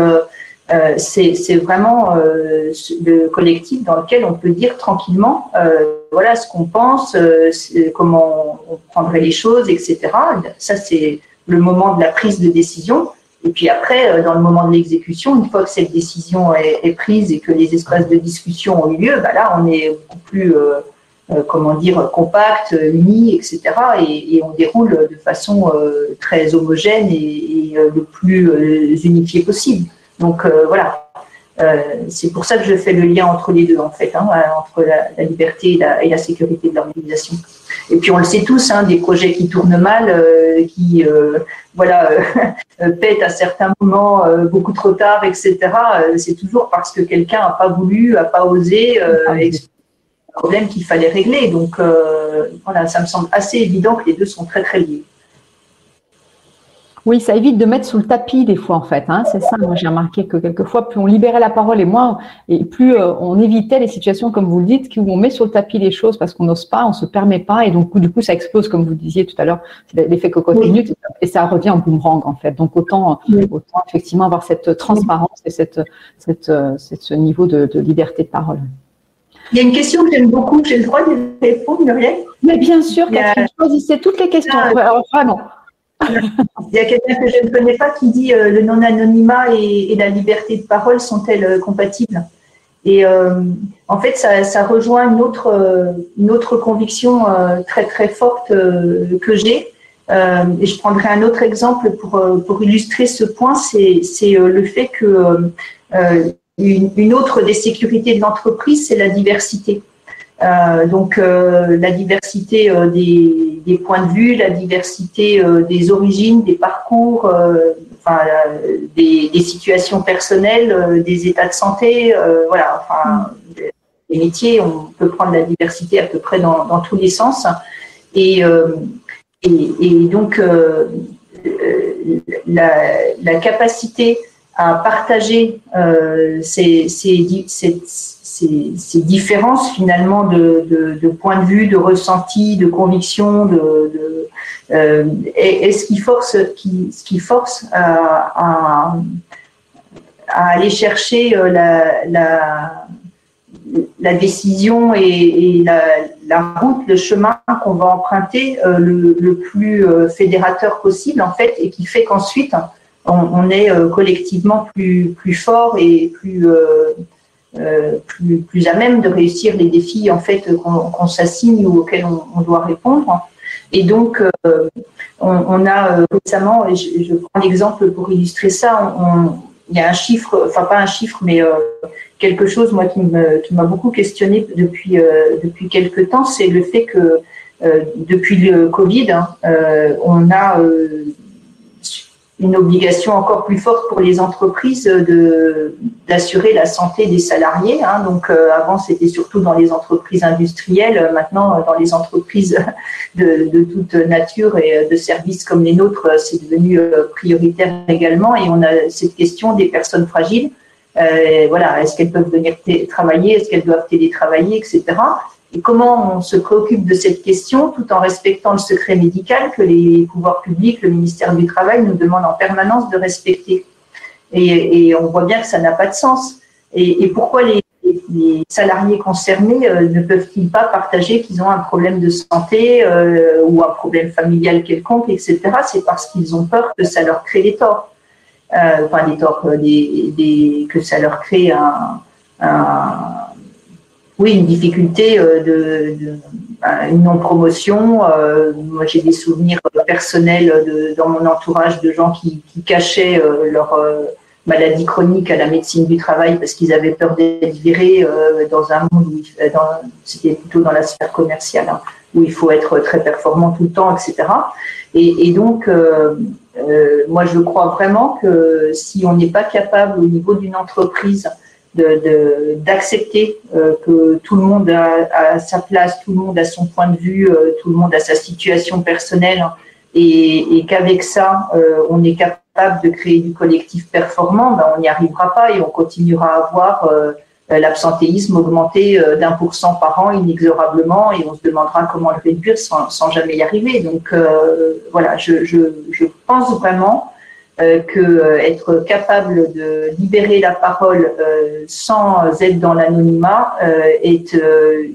euh, c'est vraiment euh, le collectif dans lequel on peut dire tranquillement, euh, voilà ce qu'on pense, comment on prendrait les choses, etc. Ça, c'est le moment de la prise de décision. Et puis après, dans le moment de l'exécution, une fois que cette décision est, prise et que les espaces de discussion ont eu lieu, bah là, on est beaucoup plus, comment dire, compact, unis, etc. Et, on déroule de façon très homogène et, et le plus unifié possible. Donc euh, voilà, euh, c'est pour ça que je fais le lien entre les deux, en fait, hein, entre la, liberté et la, sécurité de l'organisation. Et puis on le sait tous, hein, des projets qui tournent mal, euh, qui voilà, pètent à certains moments beaucoup trop tard, etc. c'est toujours parce que quelqu'un n'a pas voulu, n'a pas osé ah problème qu'il fallait régler. Donc voilà, ça me semble assez évident que les deux sont très très liés. Oui, ça évite de mettre sous le tapis des fois en fait. Hein. c'est ça. Moi, j'ai remarqué que quelquefois, plus on libérait la parole et moins, et plus euh, on évitait les situations comme vous le dites, où on met sur le tapis les choses parce qu'on n'ose pas, on se permet pas, et donc du coup, ça explose comme vous disiez tout à l'heure, l'effet cocotte minute, et ça revient en boomerang en fait. Donc autant, autant effectivement avoir cette transparence et cette, cette, euh, ce niveau de, liberté de parole. Il y a une question que j'aime beaucoup, j'ai le droit de répondre, Muriel? Mais bien sûr, Catherine, choisissez toutes les questions. Ah. Alors, vraiment. Il y a quelqu'un que je ne connais pas qui dit euh, le non-anonymat et, la liberté de parole sont-elles euh, compatibles? Et euh, en fait, ça, rejoint une autre, une autre conviction très très forte que j'ai. et je prendrai un autre exemple pour, pour illustrer ce point, c'est le fait que une, autre des sécurités de l'entreprise, c'est la diversité. Euh, donc euh, la diversité euh, des, des, points de vue, la diversité des origines, des parcours, enfin, des, des, situations personnelles, des états de santé, voilà, enfin, les métiers, on peut prendre la diversité à peu près dans, dans tous les sens. Et, et, et donc la, la, capacité à partager ces, ces, ces ces, différences finalement de, point de vue, de ressenti, de conviction, de, euh, est, ce qui force, qui, ce qui force à, à, aller chercher euh, la, la, décision et, la, route, le chemin qu'on va emprunter euh, le, le, plus fédérateur possible en fait, et qui fait qu'ensuite on, est collectivement plus, fort et plus euh, plus, à même de réussir les défis en fait qu'on s'assigne ou auxquels on, doit répondre. Et donc, euh, on, a euh, récemment, et je, prends l'exemple pour illustrer ça, il y a un chiffre, enfin pas un chiffre, mais quelque chose moi qui m'a beaucoup questionné depuis depuis quelques temps, c'est le fait que depuis le Covid, hein, on a une obligation encore plus forte pour les entreprises de d'assurer la santé des salariés. Hein. Donc euh, avant c'était surtout dans les entreprises industrielles, maintenant dans les entreprises de, de, toute nature et de services comme les nôtres, c'est devenu euh, prioritaire également. Et on a cette question des personnes fragiles. Euh, voilà, est-ce qu'elles peuvent venir travailler, est-ce qu'elles doivent télétravailler, etc et comment on se préoccupe de cette question tout en respectant le secret médical que les pouvoirs publics, le ministère du Travail nous demande en permanence de respecter. Et, on voit bien que ça n'a pas de sens. Et, pourquoi les, salariés concernés euh, ne peuvent-ils pas partager qu'ils ont un problème de santé euh, ou un problème familial quelconque, etc. C'est parce qu'ils ont peur que ça leur crée des torts. Euh, enfin, des torts, des, que ça leur crée un oui, une difficulté euh, de, de bah, une non-promotion. Euh, moi, j'ai des souvenirs personnels de, dans mon entourage de gens qui, qui cachaient euh, leur maladie chronique à la médecine du travail parce qu'ils avaient peur d'être virés dans un monde où c'était plutôt dans la sphère commerciale hein, où il faut être très performant tout le temps, etc. Et, et donc, moi, je crois vraiment que si on n'est pas capable au niveau d'une entreprise d'accepter euh, que tout le monde a, sa place, tout le monde a son point de vue, euh, tout le monde a sa situation personnelle et, qu'avec ça, euh, on est capable de créer du collectif performant, ben, on n'y arrivera pas et on continuera à avoir l'absentéisme augmenter d'un pour cent par an inexorablement et on se demandera comment le réduire sans, sans jamais y arriver. Donc voilà, je, je, pense vraiment euh, que euh, être capable de libérer la parole euh, sans être dans l'anonymat est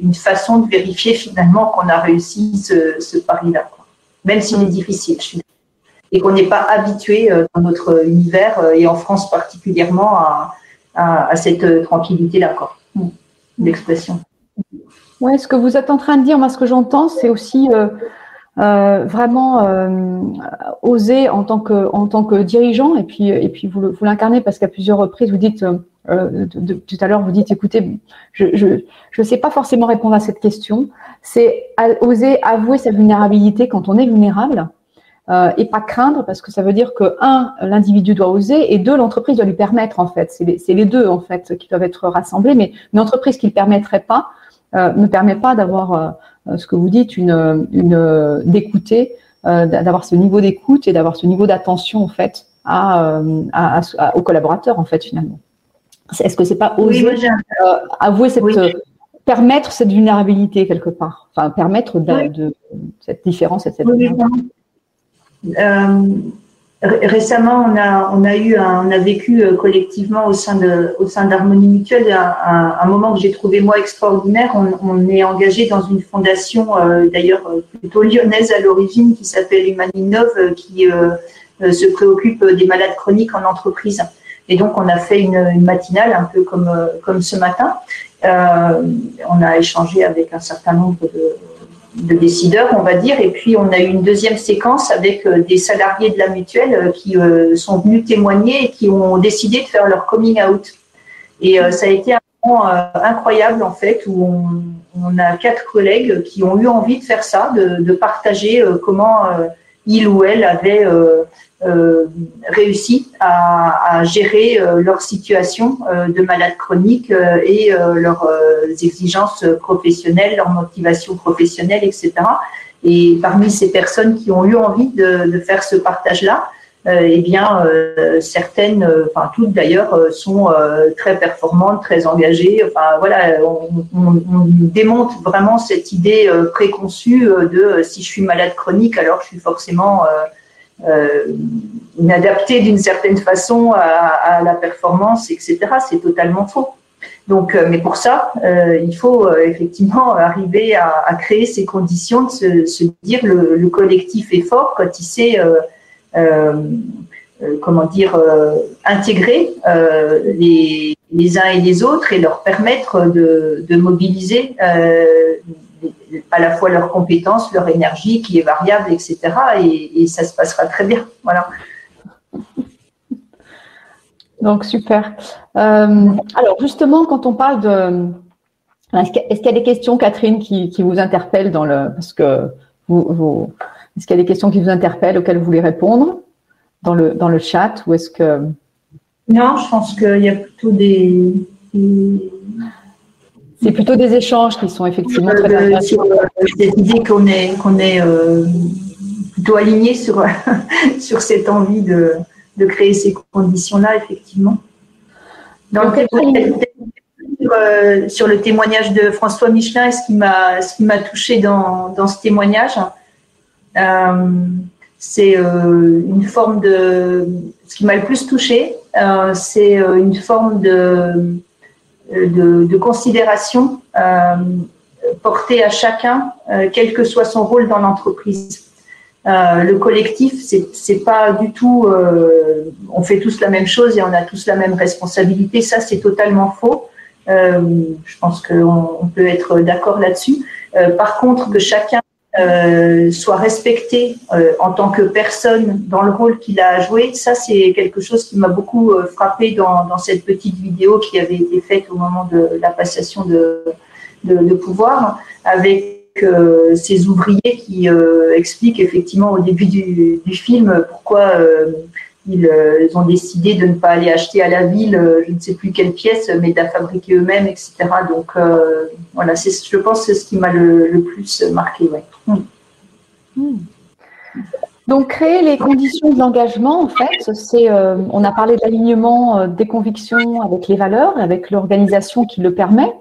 une façon de vérifier finalement qu'on a réussi ce, pari-là, même s'il est difficile. Et qu'on n'est pas habitué dans notre univers et en France particulièrement à, cette tranquillité-là, d'expression. Ouais, ce que vous êtes en train de dire, moi, ce que j'entends, c'est aussi euh, vraiment euh, oser en tant que en tant que dirigeant et puis et puis vous, vous l'incarnez parce qu'à plusieurs reprises vous dites euh, tout à l'heure vous dites écoutez je je je sais pas forcément répondre à cette question. C'est oser avouer sa vulnérabilité quand on est vulnérable euh, et pas craindre parce que ça veut dire que un l'individu doit oser et deux l'entreprise doit lui permettre en fait. C'est les, les deux en fait qui doivent être rassemblés mais une entreprise qui ne permettrait pas ne permet pas d'avoir euh, ce que vous dites, une, une d'écouter, euh, d'avoir ce niveau d'écoute et d'avoir ce niveau d'attention en fait à, euh, à, aux collaborateurs en fait finalement. Est-ce que c'est pas oser avouer cette permettre cette vulnérabilité quelque part, enfin permettre de, cette différence et cette oui, Récemment, on a, on a eu, on a vécu euh, collectivement au sein de, au sein d'Harmonie Mutuelle un, moment que j'ai trouvé moi extraordinaire. On, est engagé dans une fondation, euh, d'ailleurs euh, plutôt lyonnaise à l'origine, qui s'appelle Humaninov, qui se préoccupe des malades chroniques en entreprise. Et donc, on a fait une, une matinale un peu comme comme ce matin. on a échangé avec un certain nombre de de décideurs, on va dire. Et puis, on a eu une deuxième séquence avec euh, des salariés de la mutuelle euh, qui euh, sont venus témoigner et qui ont décidé de faire leur coming out. Et ça a été un moment incroyable, en fait, où on, a quatre collègues qui ont eu envie de faire ça, de, de partager comment il ou elle avait euh, réussi à, gérer euh, leur situation euh, de malade chronique et leurs exigences professionnelles, leur motivation professionnelle, etc. Et parmi ces personnes qui ont eu envie de, de faire ce partage-là, eh bien, certaines, enfin toutes d'ailleurs, sont très performantes, très engagées. Enfin voilà, on, on, on, démonte vraiment cette idée préconçue de si je suis malade chronique, alors je suis forcément euh, d'une certaine façon à, la performance, etc. C'est totalement faux. Donc, euh, mais pour ça, euh, il faut effectivement arriver à, créer ces conditions de se, dire le, le, collectif est fort quand il sait, comment dire, intégrer les, uns et les autres et leur permettre de, mobiliser à la fois leurs compétences, leur énergie qui est variable, etc. Et, ça se passera très bien. Voilà. Donc, super. Euh, alors, justement, quand on parle de. Est-ce qu'il y a des questions, Catherine, qui, vous interpellent dans le. Parce que vous. Est-ce qu'il y a des questions qui vous interpellent auxquelles vous voulez répondre dans le, dans le chat ou est-ce que. Non, je pense qu'il y a plutôt des c'est plutôt des échanges qui sont effectivement très euh, intéressants. Cette idée qu'on est, qu'on est euh, plutôt aligné sur, sur cette envie de, de créer ces conditions-là, effectivement. Donc, euh, sur le témoignage de François Michelin, ce qui m'a, ce qui m'a touché dans, dans ce témoignage, c'est une forme de. Ce qui m'a le plus touché, c'est une forme de de, considération euh, portée à chacun, euh, quel que soit son rôle dans l'entreprise. Euh, le collectif, c'est pas du tout, euh, on fait tous la même chose et on a tous la même responsabilité. Ça, c'est totalement faux. Euh, je pense qu'on on peut être d'accord là-dessus. par contre, que chacun euh, soit respecté euh, en tant que personne dans le rôle qu'il a joué, ça c'est quelque chose qui m'a beaucoup euh, frappé dans, dans, cette petite vidéo qui avait été faite au moment de la passation de, de, de pouvoir avec euh, ces ouvriers qui expliquent effectivement au début du, du film pourquoi euh, ils, ont décidé de ne pas aller acheter à la ville, euh, je ne sais plus quelle pièce, mais de la fabriquer eux-mêmes, etc. Donc euh, voilà, je pense c'est ce qui m'a le, plus marqué. Hmm. Hmm. Donc, créer les conditions de l'engagement, en fait, c'est, on a parlé d'alignement euh, des convictions avec les valeurs, avec l'organisation qui le permet.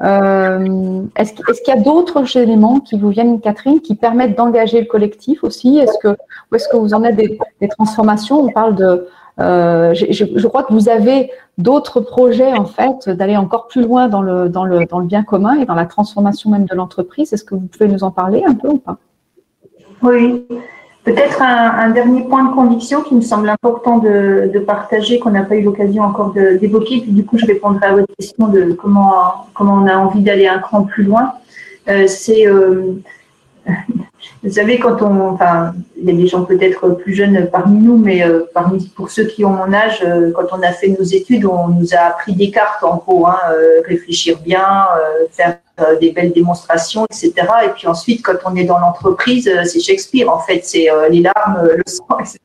Euh, est-ce, qu'il y a d'autres éléments qui vous viennent, Catherine, qui permettent d'engager le collectif aussi? Est-ce que, Ou est-ce que vous en êtes des, transformations? On parle de. je, crois que vous avez d'autres projets, en fait, d'aller encore plus loin dans le, dans, le, dans le bien commun et dans la transformation même de l'entreprise. Est-ce que vous pouvez nous en parler un peu ou pas? Oui. Peut-être un, dernier point de conviction qui me semble important de, partager, qu'on n'a pas eu l'occasion encore d'évoquer, puis du coup je répondrai à votre question de comment, comment on a envie d'aller un cran plus loin. Euh, c'est, euh, vous savez, quand on, enfin, il y a des gens peut-être plus jeunes parmi nous, mais euh, parmi pour ceux qui ont mon âge, quand on a fait nos études, on nous a appris des cartes en gros, hein, réfléchir bien, faire des belles démonstrations, etc. Et puis ensuite, quand on est dans l'entreprise, euh, c'est Shakespeare, en fait, c'est euh, les larmes, le sang, etc.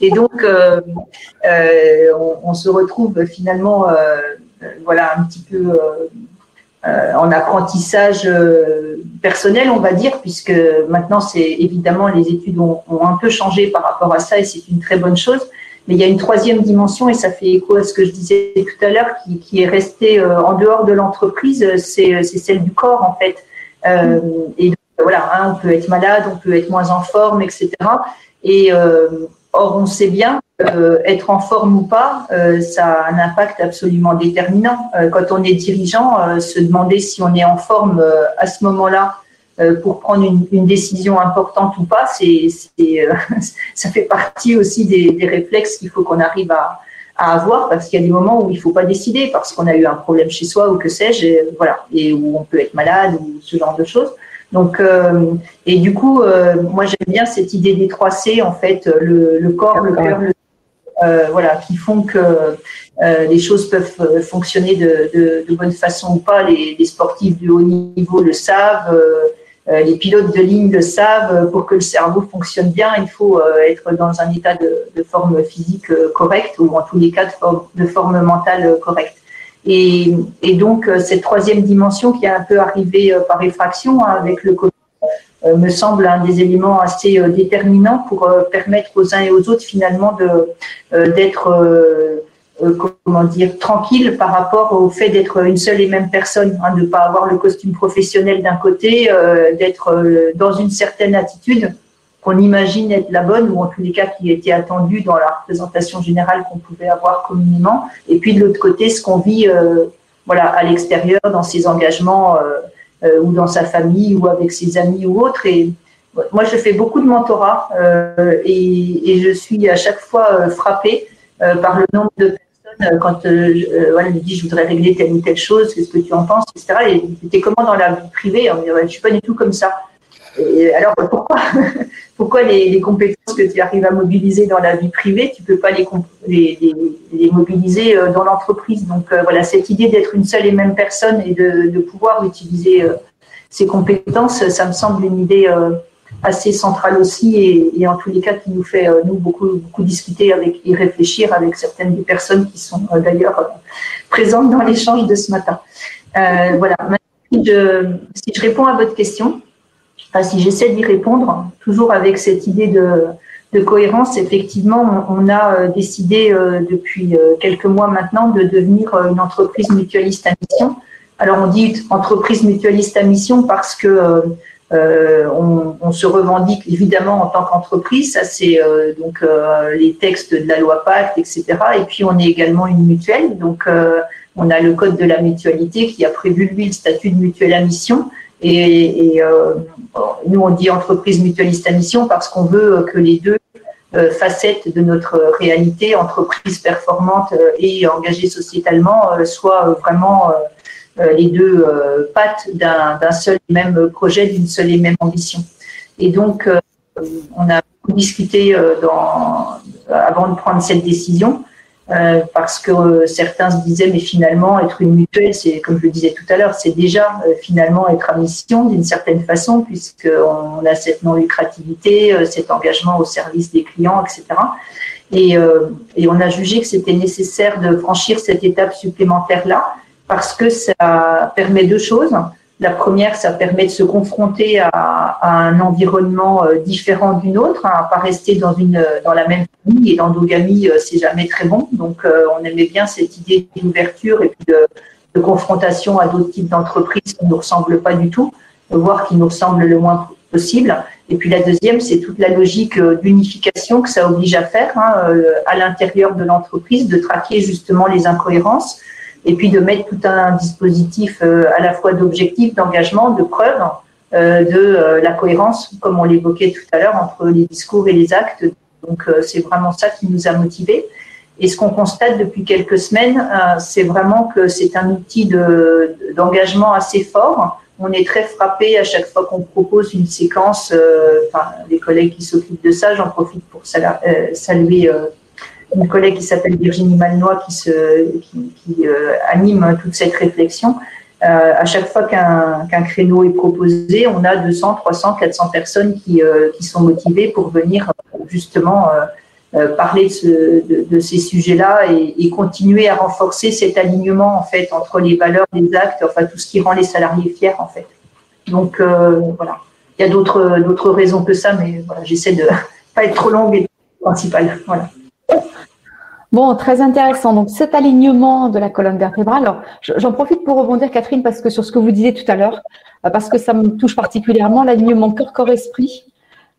Et donc, on, se retrouve finalement, voilà, un petit peu en apprentissage personnel, on va dire, puisque maintenant, c'est évidemment, les études ont, un peu changé par rapport à ça, et c'est une très bonne chose. Mais il y a une troisième dimension, et ça fait écho à ce que je disais tout à l'heure, qui, est restée euh, en dehors de l'entreprise, c'est celle du corps, en fait. Euh, et voilà, hein, on peut être malade, on peut être moins en forme, etc. Et euh, or, on sait bien, être en forme ou pas, ça a un impact absolument déterminant. quand on est dirigeant, se demander si on est en forme à ce moment-là, euh, pour prendre une, décision importante ou pas, c'est, euh, ça fait partie aussi des, réflexes qu'il faut qu'on arrive à, avoir parce qu'il y a des moments où il ne faut pas décider parce qu'on a eu un problème chez soi ou que sais-je, et, voilà, et où on peut être malade ou ce genre de choses. Donc, euh, et du coup, moi j'aime bien cette idée des trois C, en fait, le, corps, le cœur, le voilà, qui font que les choses peuvent fonctionner de, de, bonne façon ou pas. Les, les, sportifs de haut niveau le savent. Euh, les pilotes de ligne le savent, euh, pour que le cerveau fonctionne bien, il faut euh, être dans un état de, forme physique correcte ou en tous les cas de forme, mentale correcte. Et, donc, cette troisième dimension qui est un peu arrivée par effraction hein, avec le Covid me semble un des éléments assez déterminants pour permettre aux uns et aux autres finalement d'être euh, comment dire, tranquille par rapport au fait d'être une seule et même personne, hein, de ne pas avoir le costume professionnel d'un côté, euh, d'être euh, dans une certaine attitude qu'on imagine être la bonne, ou en tous les cas qui était attendue dans la représentation générale qu'on pouvait avoir communément, et puis de l'autre côté, ce qu'on vit voilà, à l'extérieur, dans ses engagements, ou dans sa famille, ou avec ses amis ou autres. Et moi, je fais beaucoup de mentorat, et, et, je suis à chaque fois frappée par le nombre de quand euh, euh, voilà, me dit je voudrais régler telle ou telle chose, qu'est-ce que tu en penses, etc. Et c'était comment dans la vie privée on Je ne suis pas du tout comme ça. Alors pourquoi, pourquoi les, compétences que tu arrives à mobiliser dans la vie privée, tu ne peux pas les, mobiliser dans l'entreprise? Donc voilà, cette idée d'être une seule et même personne et de, de pouvoir utiliser ces compétences, ça me semble une idée assez centrale aussi et, en tous les cas qui nous fait euh, nous beaucoup beaucoup discuter avec et réfléchir avec certaines des personnes qui sont euh, d'ailleurs euh, présentes dans l'échange de ce matin. voilà. Si je, réponds à votre question, si j'essaie d'y répondre, toujours avec cette idée de, cohérence, effectivement, on, a décidé depuis quelques mois maintenant de devenir une entreprise mutualiste à mission. Alors on dit entreprise mutualiste à mission parce que on, on, se revendique évidemment en tant qu'entreprise, ça c'est euh, donc euh, les textes de la loi Pacte, etc. Et puis on est également une mutuelle, donc on a le code de la mutualité qui a prévu lui le statut de mutuelle à mission. Et, et nous on dit entreprise mutualiste à mission parce qu'on veut que les deux facettes de notre réalité, entreprise performante et engagée sociétalement, soient vraiment euh, les deux euh, pattes d'un seul et même projet, d'une seule et même ambition. Et donc, euh, on a discuté dans, avant de prendre cette décision, parce que certains se disaient, mais finalement, être une mutuelle, c'est, comme je le disais tout à l'heure, c'est déjà finalement être à mission d'une certaine façon, puisqu'on a cette non-lucrativité, cet engagement au service des clients, etc. Et, et on a jugé que c'était nécessaire de franchir cette étape supplémentaire-là, parce que ça permet deux choses. La première, ça permet de se confronter à, un environnement euh, différent d'une autre, hein, pas rester dans, une, dans la même famille. Et l'endogamie, euh, c'est jamais très bon. Donc, euh, on aimait bien cette idée d'ouverture et de confrontation à d'autres types d'entreprises qui ne nous ressemblent pas du tout, voire qui nous ressemblent le moins possible. Et puis la deuxième, c'est toute la logique d'unification que ça oblige à faire hein, à l'intérieur de l'entreprise, de traquer justement les incohérences et puis de mettre tout un dispositif euh, à la fois d'objectifs, d'engagement, de preuves, euh, de euh, la cohérence, comme on l'évoquait tout à l'heure, entre les discours et les actes. Donc c'est vraiment ça qui nous a motivés. Et ce qu'on constate depuis quelques semaines, c'est vraiment que c'est un outil d'engagement assez fort. On est très frappé à chaque fois qu'on propose une séquence. enfin, les collègues qui s'occupent de ça, j'en profite pour saluer une collègue qui s'appelle Virginie Malnois qui, euh, anime toute cette réflexion. Euh, à chaque fois qu'un créneau est proposé, on a 200, 300, 400 personnes qui, euh, qui sont motivées pour venir justement parler de, ce, de, de ces sujets-là et, continuer à renforcer cet alignement en fait entre les valeurs, les actes, enfin tout ce qui rend les salariés fiers en fait. Donc voilà, il y a d'autres raisons que ça, mais voilà, j'essaie de pas être trop longue et principale. Voilà. Bon, très intéressant. Donc, cet alignement de la colonne vertébrale. Alors, j'en profite pour rebondir, Catherine, parce que sur ce que vous disiez tout à l'heure, euh, parce que ça me touche particulièrement, l'alignement corps-corps-esprit,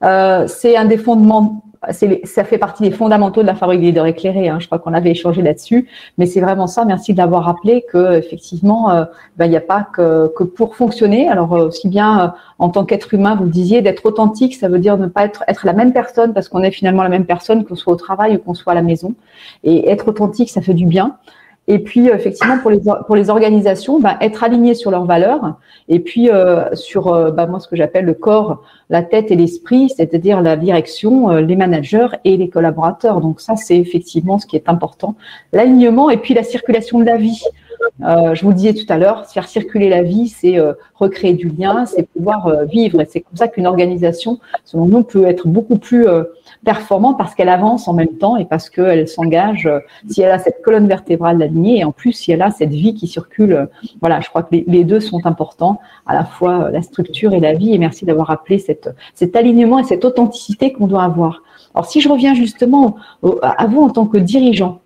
euh, c'est un des fondements ça fait partie des fondamentaux de la fabrique des leaders éclairés. Hein. Je crois qu'on avait échangé là-dessus, mais c'est vraiment ça. Merci d'avoir rappelé que effectivement, euh, ben, il n'y a pas que, que, pour fonctionner. Alors euh, aussi bien euh, en tant qu'être humain, vous le disiez, d'être authentique, ça veut dire ne pas être être la même personne parce qu'on est finalement la même personne qu'on soit au travail ou qu'on soit à la maison. Et être authentique, ça fait du bien. Et puis, euh, effectivement, pour les, pour les organisations, bah, être alignés sur leurs valeurs. Et puis, euh, sur euh, bah, moi, ce que j'appelle le corps, la tête et l'esprit, c'est-à-dire la direction, les managers et les collaborateurs. Donc ça, c'est effectivement ce qui est important. L'alignement et puis la circulation de la vie. Je vous le disais tout à l'heure, faire circuler la vie, c'est recréer du lien, c'est pouvoir vivre. Et c'est comme ça qu'une organisation, selon nous, peut être beaucoup plus performante parce qu'elle avance en même temps et parce qu'elle s'engage, si elle a cette colonne vertébrale alignée et en plus si elle a cette vie qui circule. voilà, je crois que les, deux sont importants, à la fois la structure et la vie. Et merci d'avoir rappelé cette, cet alignement et cette authenticité qu'on doit avoir. Alors si je reviens justement à vous en tant que dirigeant,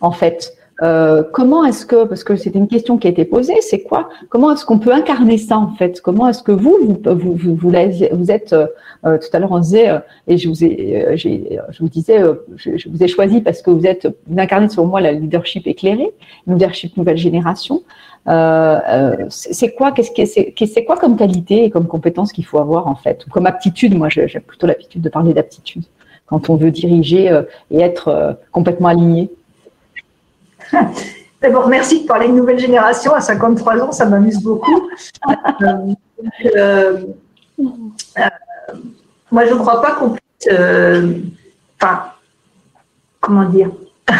en fait, euh, comment est-ce que, parce que c'était une question qui a été posée, c'est quoi Comment est-ce qu'on peut incarner ça en fait? Comment est-ce que vous, vous, vous, vous, êtes euh, euh, tout à l'heure on disait et je vous ai, je vous disais, je, vous ai choisi parce que vous êtes, vous incarnez selon moi la leadership éclairée, leadership nouvelle génération. c'est quoi Qu'est-ce que c'est quoi comme qualité et comme compétence qu'il faut avoir en fait, ou comme aptitude Moi, j'ai plutôt l'habitude de parler d'aptitude quand on veut diriger et être complètement aligné. D'abord, merci de parler de nouvelle génération. À 53 ans, ça m'amuse beaucoup. Euh, euh, moi, je ne crois pas qu'on puisse. Euh, enfin, comment dire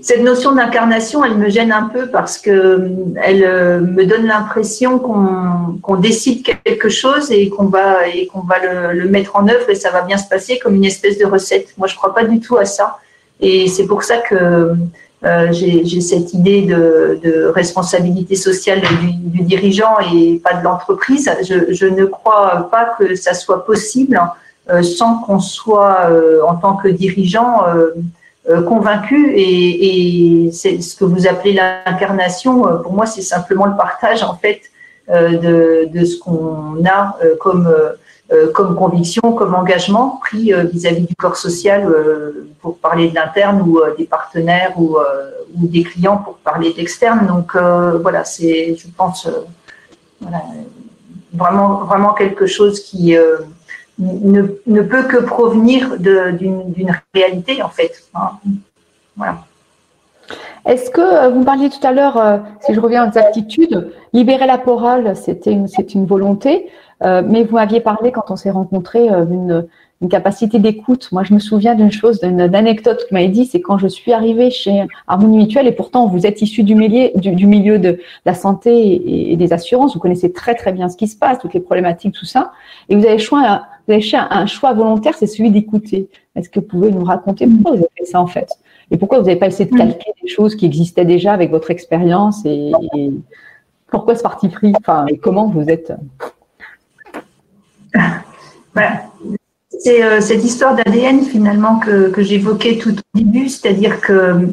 Cette notion d'incarnation, elle me gêne un peu parce que elle me donne l'impression qu'on décide quelque chose et qu'on va, et qu'on va le, mettre en œuvre et ça va bien se passer comme une espèce de recette. Moi, je ne crois pas du tout à ça. Et c'est pour ça que euh, j'ai cette idée de, responsabilité sociale du, dirigeant et pas de l'entreprise. Je, ne crois pas que ça soit possible euh, sans qu'on soit, euh, en tant que dirigeant, convaincu. Et, c'est ce que vous appelez l'incarnation. Pour moi, c'est simplement le partage, en fait, de, ce qu'on a comme comme conviction, comme engagement pris euh, vis-à-vis du corps social euh, pour parler de l'interne ou des partenaires ou, des clients pour parler d'externe. Donc voilà, c'est, je pense, vraiment, vraiment quelque chose qui ne, ne, peut que provenir d'une réalité en fait. Hein. Est-ce que vous parliez tout à l'heure, si je reviens aux aptitudes, libérer la parole, c'était c'est une volonté. Euh, mais vous m'aviez parlé quand on s'est rencontrés euh, d'une une capacité d'écoute. Moi, je me souviens d'une chose, d'une anecdote que vous m'avez dit, c'est quand je suis arrivée chez Harmonie Mutuelle, et pourtant vous êtes issu du milieu, du, milieu de la santé et, des assurances, vous connaissez très très bien ce qui se passe, toutes les problématiques, tout ça, et vous avez choix, vous avez un, choix volontaire, c'est celui d'écouter. Est-ce que vous pouvez nous raconter pourquoi vous avez fait ça en fait? Et pourquoi vous n'avez pas essayé de calquer des choses qui existaient déjà avec votre expérience et, Pourquoi ce parti pris? Enfin, et comment vous êtes C'est cette histoire d'ADN finalement que, j'évoquais tout au début, c'est-à-dire que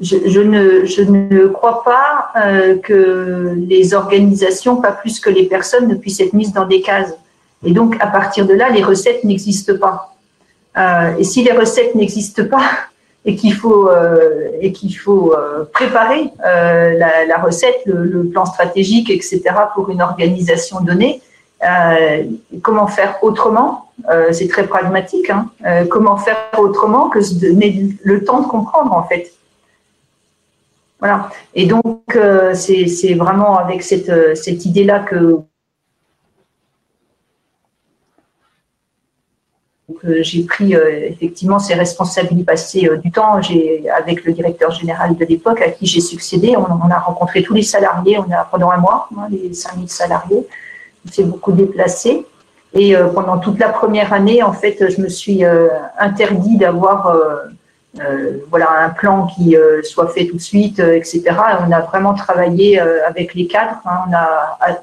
je, ne, je, ne, crois pas euh, que les organisations, pas plus que les personnes, ne puissent être mises dans des cases. Et donc, à partir de là, les recettes n'existent pas. Euh, et si les recettes n'existent pas et qu'il faut, euh, et qu'il faut euh, préparer euh, la, recette, le, plan stratégique, etc., pour une organisation donnée, comment faire autrement? C'est très pragmatique. Hein, comment faire autrement que se donner le temps de comprendre, en fait voilà. Et donc, euh, c'est vraiment avec cette, euh, idée-là que, j'ai pris euh, effectivement ces responsabilités passées du temps. Avec le directeur général de l'époque à qui j'ai succédé, on, a rencontré tous les salariés. On a pendant un mois, hein, les 5000 salariés. S'est beaucoup déplacé. Et pendant toute la première année, en fait, je me suis interdit d'avoir euh, voilà un plan qui euh, soit fait tout de suite, euh, etc. On a vraiment travaillé avec les cadres. Hein.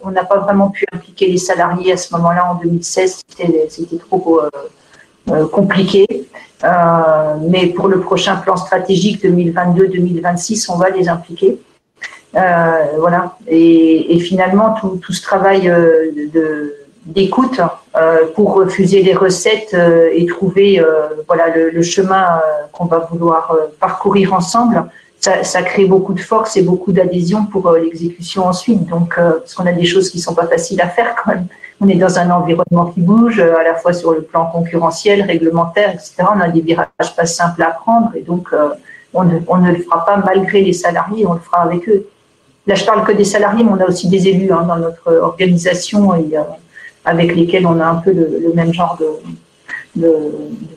On n'a pas vraiment pu impliquer les salariés à ce moment-là en 2016. C'était trop compliqué. mais pour le prochain plan stratégique 2022-2026, on va les impliquer. Voilà. Et, finalement, tout, tout, ce travail de d'écoute euh, pour refuser les recettes euh, et trouver euh, voilà le, chemin qu'on va vouloir parcourir ensemble. Ça, crée beaucoup de force et beaucoup d'adhésion pour l'exécution ensuite. Donc, parce qu'on a des choses qui sont pas faciles à faire quand même. On est dans un environnement qui bouge, à la fois sur le plan concurrentiel, réglementaire, etc. On a des virages pas simples à prendre et donc on ne, on, ne, le fera pas malgré les salariés, on le fera avec eux. Là, je parle que des salariés, mais on a aussi des élus hein, dans notre organisation et avec lesquels on a un peu le, même genre de,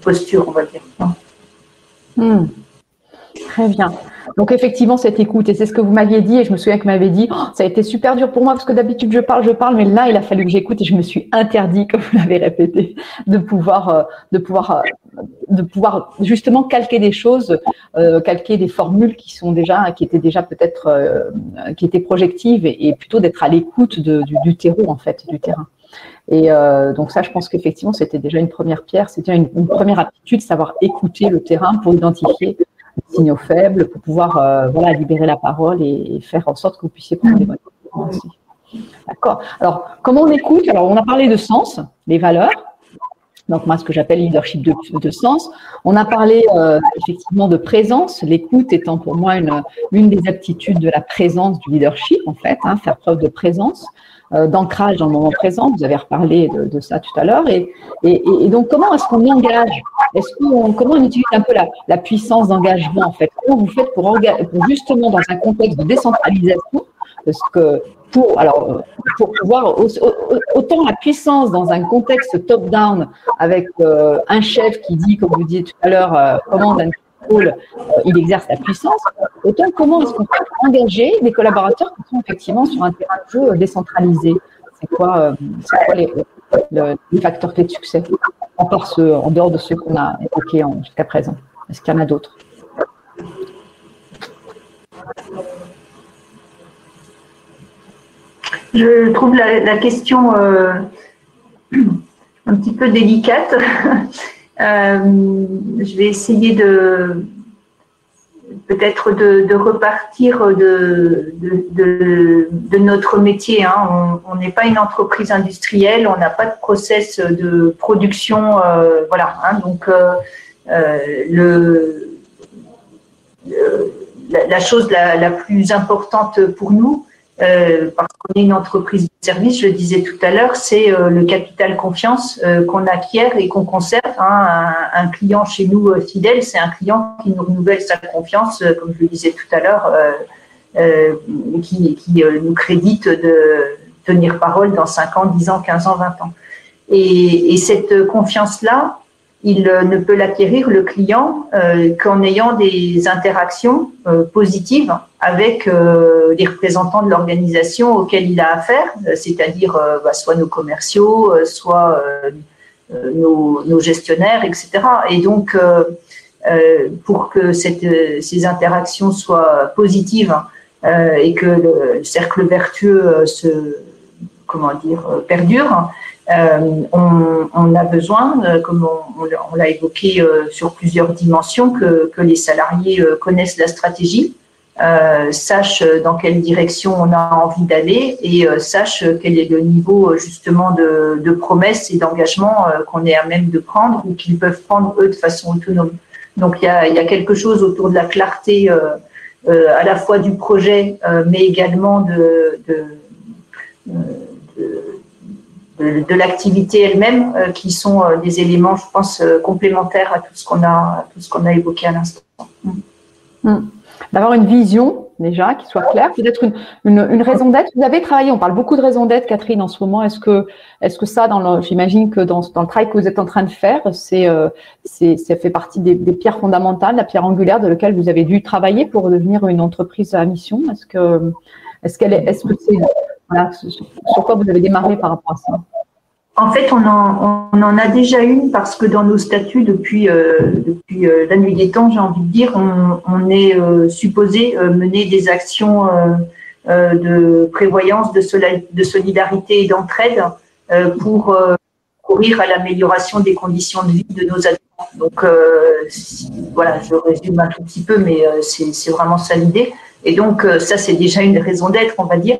posture, on va dire. Hmm. Très bien. Donc effectivement, cette écoute, et c'est ce que vous m'aviez dit, et je me souviens que vous m'avez dit, oh, ça a été super dur pour moi, parce que d'habitude je parle, je parle, mais là, il a fallu que j'écoute, et je me suis interdit, comme vous l'avez répété, de pouvoir, euh, de pouvoir, euh, de pouvoir justement calquer des choses, euh, calquer des formules qui sont déjà, qui étaient déjà peut-être, qui étaient projectives, et, plutôt d'être à l'écoute du, du terreau en fait, du terrain. Et donc ça, je pense qu'effectivement, c'était déjà une première pierre, c'était une, première aptitude, savoir écouter le terrain pour identifier signaux faibles, pour pouvoir euh, voilà, libérer la parole et, faire en sorte que vous puissiez prendre des bonnes décisions D'accord. Alors, comment on écoute? Alors, on a parlé de sens, des valeurs. Donc, moi, ce que j'appelle leadership de, de, sens. On a parlé euh, effectivement de présence, l'écoute étant pour moi une, une des aptitudes de la présence du leadership, en fait, hein, faire preuve de présence. Euh, d'ancrage dans le moment présent. Vous avez reparlé de, ça tout à l'heure. Et, et, donc, comment est-ce qu'on engage? Est-ce qu'on comment on utilise un peu la, la puissance d'engagement en fait? Comment vous faites pour, justement dans un contexte de décentralisation parce que pour, alors, pour pouvoir, autant la puissance dans un contexte top-down avec euh, un chef qui dit, comme vous disiez tout à l'heure, euh, euh, il exerce la puissance, autant comment est-ce qu'on peut engager des collaborateurs qui sont effectivement sur un terrain de jeu décentralisé C'est quoi, euh, les, facteurs clés de succès en, en dehors de ceux qu'on a évoqués jusqu'à présent? Est-ce qu'il y en a d'autres? Je trouve la, question euh, un petit peu délicate. Euh, je vais essayer de peut-être de, repartir de, de, notre métier. Hein. On n'est pas une entreprise industrielle, on n'a pas de process de production. Euh, voilà. Hein. Donc, euh, le, la, chose la, la, plus importante pour nous, euh, parce qu'on est une entreprise de service, je le disais tout à l'heure, c'est euh, le capital confiance euh, qu'on acquiert et qu'on conserve. Hein. Un, client chez nous fidèle, c'est un client qui nous renouvelle sa confiance, comme je le disais tout à l'heure, qui, nous crédite de tenir parole dans 5 ans, 10 ans, 15 ans, 20 ans. Et, et cette confiance-là, il ne peut l'acquérir, le client, qu'en ayant des interactions positives avec les représentants de l'organisation auquel il a affaire, c'est-à-dire bah, soit nos commerciaux, soit nos, gestionnaires, etc. Et donc, pour que ces interactions soient positives, et que le cercle vertueux se, comment dire, perdure, on, a besoin, comme on, l'a évoqué sur plusieurs dimensions, que les salariés connaissent la stratégie, euh, sache dans quelle direction on a envie d'aller et euh, sache quel est le niveau euh, justement de, promesses et d'engagement qu'on est à même de prendre ou qu'ils peuvent prendre eux de façon autonome. Donc il y a, quelque chose autour de la clarté à la fois du projet mais également de, l'activité elle-même qui sont des éléments, je pense, complémentaires à tout ce qu'on a, tout ce qu'on a évoqué à l'instant. Mm d'avoir une vision déjà qui soit claire, peut-être une, une, raison d'être. Vous avez travaillé, on parle beaucoup de raison d'être, Catherine, en ce moment. Est-ce que, est-ce que ça, dans j'imagine que dans, dans, le travail que vous êtes en train de faire, c'est, euh, c'est, ça fait partie des, des, pierres fondamentales, la pierre angulaire de laquelle vous avez dû travailler pour devenir une entreprise à mission? Est-ce que, est-ce qu'elle est, est-ce que c'est, voilà, sur quoi vous avez démarré par rapport à ça? En fait, on en, a déjà une parce que dans nos statuts, depuis, euh, euh, la nuit des temps, j'ai envie de dire, on, est euh, supposé mener des actions de prévoyance, de, solidarité et d'entraide pour courir à l'amélioration des conditions de vie de nos adhérents. Donc, voilà, je résume un tout petit peu, mais c'est vraiment ça l'idée. Et donc, ça, c'est déjà une raison d'être, on va dire.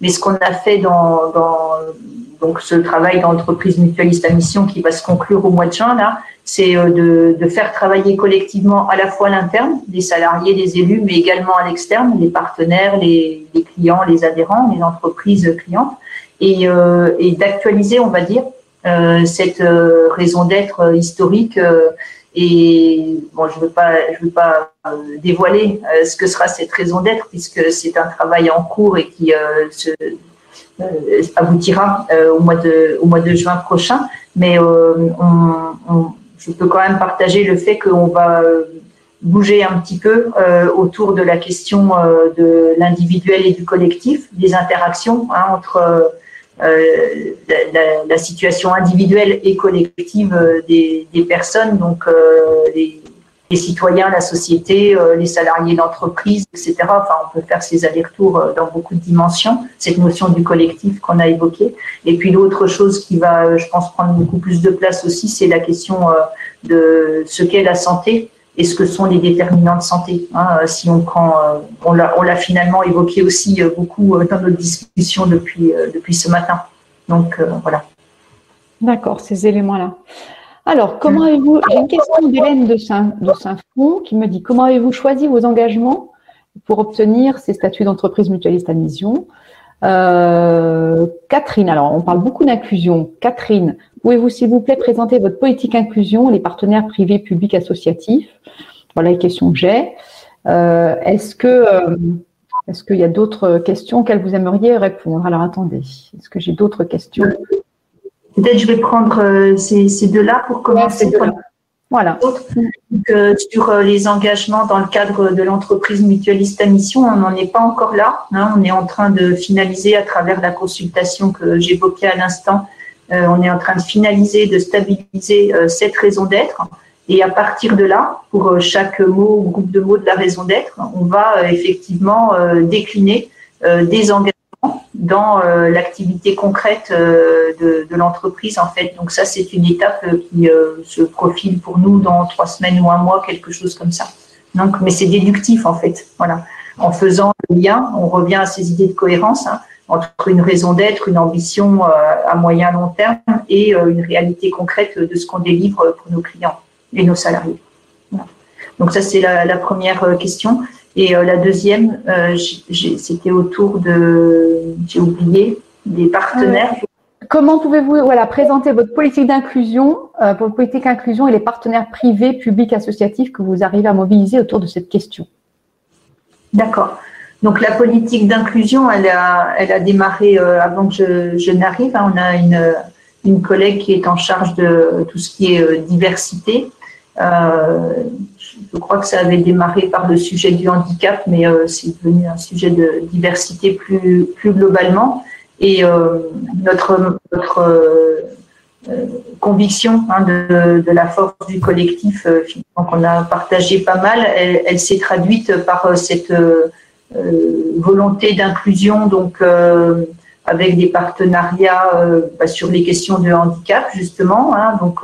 Mais ce qu'on a fait dans donc ce travail d'entreprise mutualiste à mission qui va se conclure au mois de juin, là, c'est euh, de, faire travailler collectivement à la fois l'interne, les salariés, les élus, mais également à l'externe, les partenaires, les, clients, les adhérents, les entreprises clientes, et, euh, d'actualiser, on va dire, euh, cette raison d'être historique. et bon, je ne veux pas, je veux pas dévoiler ce que sera cette raison d'être, puisque c'est un travail en cours et qui se aboutira euh, au, mois de, au mois de juin prochain. Mais euh, je peux quand même partager le fait qu'on va bouger un petit peu autour de la question de l'individuel et du collectif, des interactions hein, entre la, la, situation individuelle et collective des, des personnes, donc les, les citoyens, la société, euh, les salariés d'entreprise, etc. Enfin, on peut faire ces allers-retours euh, dans beaucoup de dimensions, cette notion du collectif qu'on a évoquée. Et puis l'autre chose qui va, euh, je pense, prendre beaucoup plus de place aussi, c'est la question de ce qu'est la santé et ce que sont les déterminants de santé. Hein, si on prend, on l'a finalement évoqué aussi beaucoup dans notre discussion depuis, depuis ce matin. Donc voilà. D'accord, ces éléments-là. Alors, comment avez-vous, j'ai une question d'Hélène de Saint-Fond qui me dit comment avez-vous choisi vos engagements pour obtenir ces statuts d'entreprise mutualiste à mission euh, Catherine, alors on parle beaucoup d'inclusion. Catherine, pouvez-vous s'il vous plaît présenter votre politique inclusion, les partenaires privés, publics, associatifs? Voilà les questions que j'ai. Euh, est-ce que euh, est-ce qu'il y a d'autres questions auxquelles vous aimeriez répondre? Alors attendez, est-ce que j'ai d'autres questions? Peut-être je vais prendre euh, ces, ces deux-là pour commencer. Voilà. Euh, sur euh, les engagements dans le cadre de l'entreprise mutualiste à mission, on n'en est pas encore là. Hein. on est en train de finaliser à travers la consultation que j'évoquais à l'instant. on est en train de finaliser, de stabiliser cette raison d'être. Et à partir de là, pour chaque mot ou groupe de mots de la raison d'être, on va effectivement décliner des engagements dans euh, l'activité concrète euh, de, l'entreprise en fait. Donc ça c'est une étape euh, qui se profile pour nous dans trois semaines ou un mois, quelque chose comme ça. Donc, mais c'est déductif en fait. Voilà. En faisant le lien, on revient à ces idées de cohérence hein, entre une raison d'être, une ambition à moyen long terme et une réalité concrète de ce qu'on délivre pour nos clients et nos salariés. Donc ça c'est la, première question. Et euh, la deuxième, euh, c'était autour de, j'ai oublié, des partenaires. Comment pouvez-vous voilà, présenter votre politique d'inclusion, euh, votre politique d'inclusion et les partenaires privés, publics, associatifs que vous arrivez à mobiliser autour de cette question? D'accord. Donc la politique d'inclusion, elle a, elle a démarré avant que je, je n'arrive. Hein. On a une, une collègue qui est en charge de tout ce qui est diversité. Je crois que ça avait démarré par le sujet du handicap, mais euh, c'est devenu un sujet de diversité plus, plus globalement. Et euh, notre, notre euh, conviction hein, de, la force du collectif, qu'on a partagé pas mal, elle, elle s'est traduite par cette volonté d'inclusion, donc avec des partenariats bah, sur les questions de handicap justement. Hein, donc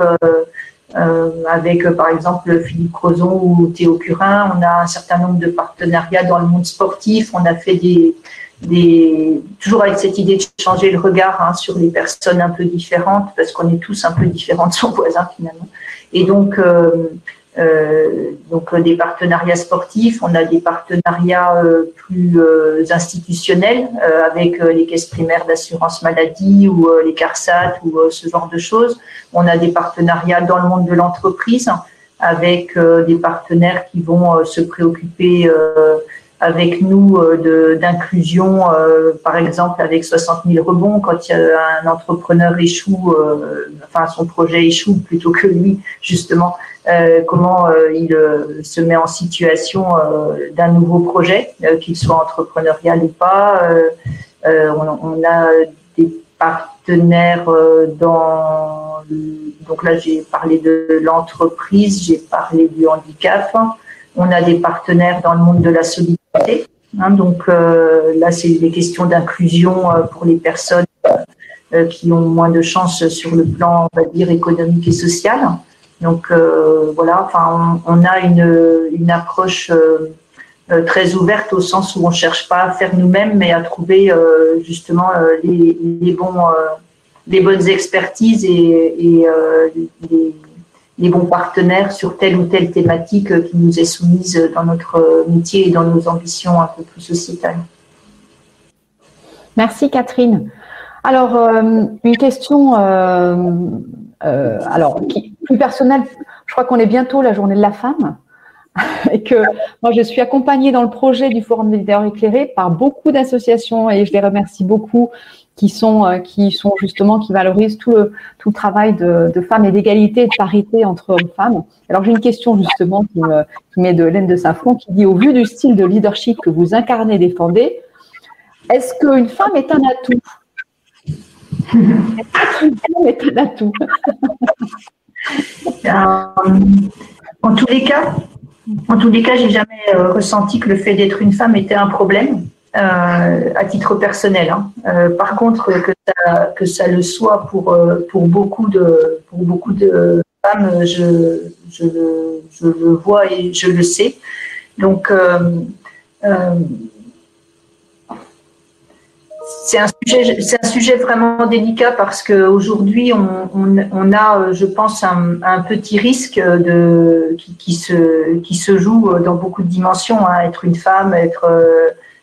avec par exemple Philippe Crozon ou Théo Curin, on a un certain nombre de partenariats dans le monde sportif. On a fait des, des, toujours avec cette idée de changer le regard hein, sur les personnes un peu différentes, parce qu'on est tous un peu différents de son voisin finalement. Et donc, euh, euh, donc euh, des partenariats sportifs, on a des partenariats euh, plus euh, institutionnels avec les caisses primaires d'assurance maladie ou les CARSAT ou ce genre de choses. On a des partenariats dans le monde de l'entreprise avec des partenaires qui vont se préoccuper avec nous euh, d'inclusion, euh, par exemple avec 60 000 rebonds, quand un entrepreneur échoue, euh, enfin son projet échoue plutôt que lui, justement, comment il se met en situation d'un nouveau projet, qu'il soit entrepreneurial ou pas. On, a des partenaires dans... Donc là, j'ai parlé de l'entreprise, j'ai parlé du handicap. On a des partenaires dans le monde de la solidarité Hein, donc euh, là, c'est des questions d'inclusion euh, pour les personnes euh, qui ont moins de chances sur le plan, on va dire, économique et social. Donc voilà, enfin, on, a une, une approche très ouverte au sens où on cherche pas à faire nous-mêmes, mais à trouver justement les, les, bons, les bonnes expertises et, et les les bons partenaires sur telle ou telle thématique qui nous est soumise dans notre métier et dans nos ambitions un peu plus sociétales. Merci Catherine. Alors, euh, une question euh, euh, alors, plus personnelle. Je crois qu'on est bientôt la journée de la femme et que moi, je suis accompagnée dans le projet du Forum des leaders éclairés par beaucoup d'associations et je les remercie beaucoup qui sont, euh, qui sont justement, qui valorisent tout le, tout travail de, de femmes et d'égalité et de parité entre hommes et femmes. Alors j'ai une question justement qui, me, qui met de laine de Safran qui dit, au vu du style de leadership que vous incarnez et défendez, est-ce qu'une femme est un atout? Est-ce qu'une femme est un atout? En tous les cas, en tous les cas, j'ai jamais euh, ressenti que le fait d'être une femme était un problème. Euh, à titre personnel. Hein. Euh, par contre, que ça, le soit pour, pour, beaucoup, de, pour beaucoup de femmes, je, je, je le vois et je le sais. Donc, c'est un, sujet, vraiment délicat parce qu'aujourd'hui, on, a, je pense, un, petit risque qui, se, joue dans beaucoup de dimensions. Hein, être une femme, être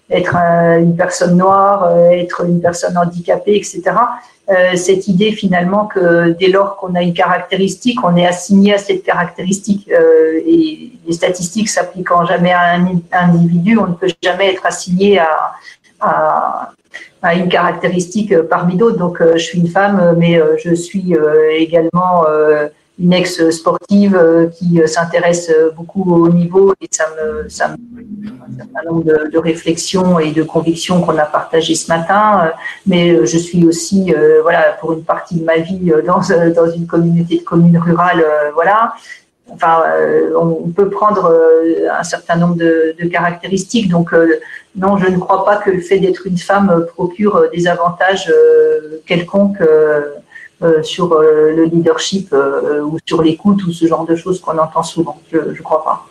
être une personne noire, euh, être une personne handicapée, etc. Euh, cette idée finalement que dès lors qu'on a une caractéristique, on est assigné à cette caractéristique. Euh, et les statistiques s'appliquant jamais à un, individu, on ne peut jamais être assigné à, à, une caractéristique parmi d'autres. Donc je suis une femme, mais je suis également une ex-sportive euh, qui euh, s'intéresse euh, beaucoup au niveau et ça me, ça un certain nombre de, de, réflexions et de convictions qu'on a partagées ce matin. Mais je suis aussi, voilà, pour une partie de ma vie dans, dans une communauté de communes rurales, voilà. Enfin, on peut prendre un certain nombre de, caractéristiques. Donc, non, je ne crois pas que le fait d'être une femme procure des avantages quelconques euh, sur euh, le leadership euh, ou sur l'écoute ou ce genre de choses qu'on entend souvent. Je ne crois pas.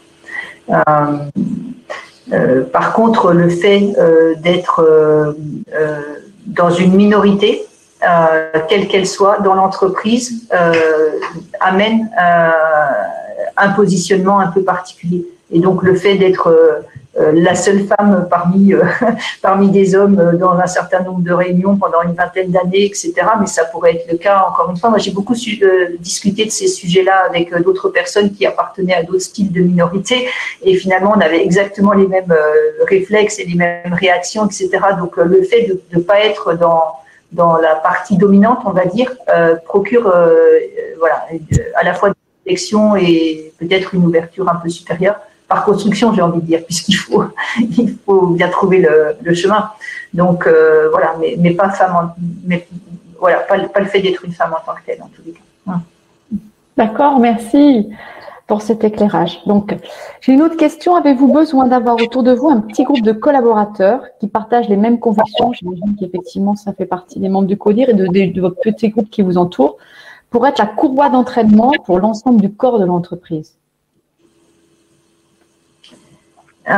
par contre, le fait d'être dans une minorité, quelle qu'elle soit, dans l'entreprise, amène un positionnement un peu particulier. Et donc le fait d'être euh, la seule femme parmi, euh, parmi des hommes euh, dans un certain nombre de réunions pendant une vingtaine d'années, etc. Mais ça pourrait être le cas, encore une fois. Moi, j'ai beaucoup discuté de ces sujets-là avec d'autres personnes qui appartenaient à d'autres styles de minorité. Et finalement, on avait exactement les mêmes réflexes et les mêmes réactions, etc. Donc, le fait de ne pas être dans dans la partie dominante, on va dire, procure voilà, à la fois une réflexion et peut-être une ouverture un peu supérieure par construction, j'ai envie de dire, puisqu'il faut, il faut bien trouver le, chemin. Donc euh, voilà, mais, mais, pas femme, mais voilà, pas, pas le fait d'être une femme en tant que telle, en tous les cas. D'accord, merci. Pour cet éclairage. Donc, j'ai une autre question. Avez-vous besoin d'avoir autour de vous un petit groupe de collaborateurs qui partagent les mêmes convictions? J'imagine qu'effectivement, ça fait partie des membres du CODIR et de, votre petit groupe qui vous entoure pour être la courroie d'entraînement pour l'ensemble du corps de l'entreprise. Euh,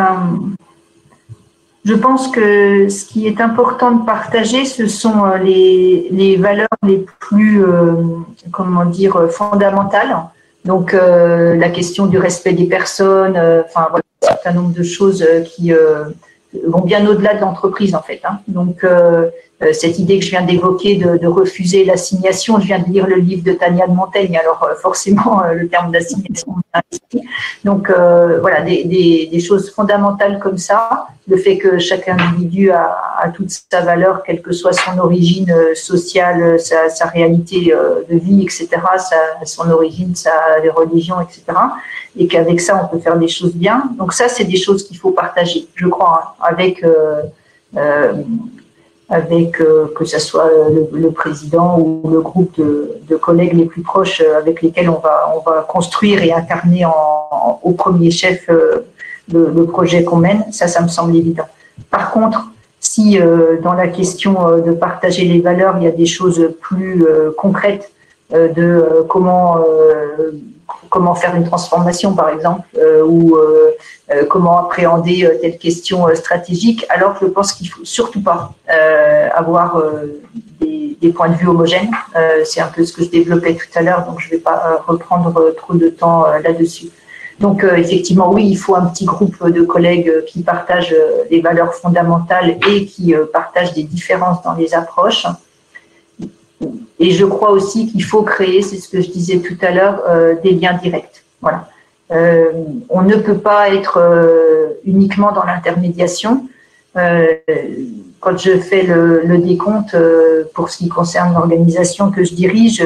je pense que ce qui est important de partager, ce sont euh, les, valeurs les plus, euh, comment dire, fondamentales. Donc, la question du respect des personnes, enfin, voilà, un certain nombre de choses qui vont bien au-delà de l'entreprise, en fait. Hein. Donc, euh, cette idée que je viens d'évoquer de, refuser l'assignation. Je viens de lire le livre de Tania de Montaigne, alors euh, forcément euh, le terme d'assignation. Donc voilà, des, des, des, choses fondamentales comme ça, le fait que chaque individu a, toute sa valeur, quelle que soit son origine sociale, sa, sa réalité de vie, etc., sa, son origine, sa religion, etc., et qu'avec ça on peut faire des choses bien. Donc ça, c'est des choses qu'il faut partager, je crois, hein, avec euh, avec euh, que ce soit le, président ou le groupe de, collègues les plus proches euh, avec lesquels on va, on va construire et incarner au premier chef euh, le, projet qu'on mène. Ça, ça me semble évident. Par contre, si dans la question de partager les valeurs, il y a des choses plus concrètes de comment comment faire une transformation, par exemple, euh, ou euh, euh, comment appréhender telle question stratégique, alors je pense qu'il faut surtout pas avoir des, des, points de vue homogènes. C'est un peu ce que je développais tout à l'heure, donc je ne vais pas reprendre trop de temps là-dessus. Donc effectivement, oui, il faut un petit groupe de collègues qui partagent les valeurs fondamentales et qui partagent des différences dans les approches. Et je crois aussi qu'il faut créer, c'est ce que je disais tout à l'heure, euh, des liens directs. Voilà. Euh, on ne peut pas être euh, uniquement dans l'intermédiation. quand je fais le, le décompte pour ce qui concerne l'organisation que je dirige,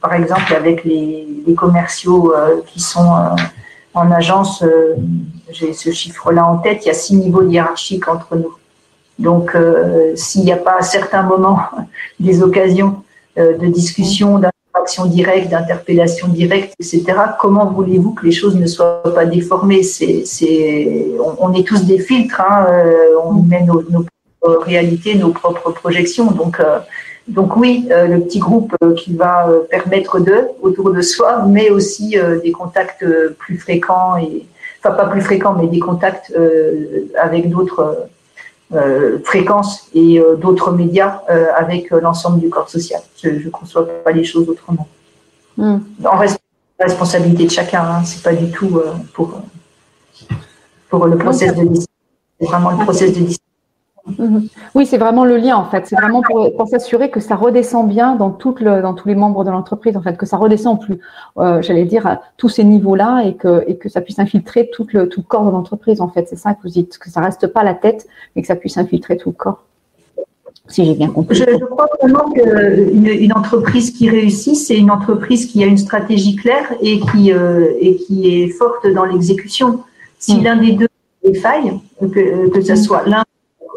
par exemple avec les, les commerciaux qui sont en agence, j'ai ce chiffre-là en tête, il y a six niveaux hiérarchiques entre nous. Donc, s'il n'y a pas à certains moments des occasions euh, de discussion, d'interaction directe, d'interpellation directe, etc. Comment voulez-vous que les choses ne soient pas déformées? C'est, on, est tous des filtres, hein, euh, on met nos, nos, réalités, nos propres projections. Donc, euh, donc oui, le petit groupe qui va permettre d'eux autour de soi, mais aussi des contacts plus fréquents et enfin pas plus fréquents, mais des contacts avec d'autres euh, fréquences et euh, d'autres médias euh, avec l'ensemble du corps social. Je ne conçois pas les choses autrement. Mm. En responsabilité de chacun, hein, c'est pas du tout pour, pour le process de. C'est vraiment le process de décision. Oui, c'est vraiment le lien en fait. C'est vraiment pour, s'assurer que ça redescend bien dans, tout le, dans tous les membres de l'entreprise, en fait, que ça redescend plus, euh, j'allais dire, à tous ces niveaux-là et que, et que ça puisse infiltrer tout le, tout le corps de l'entreprise, en fait. C'est ça que vous dites, que ça reste pas la tête, mais que ça puisse infiltrer tout le corps. Si j'ai bien compris. Je, crois vraiment qu'une une entreprise qui réussit, c'est une entreprise qui a une stratégie claire et qui, euh, et qui est forte dans l'exécution. Si mm. l'un des deux défaille, que, que ce mm. soit l'un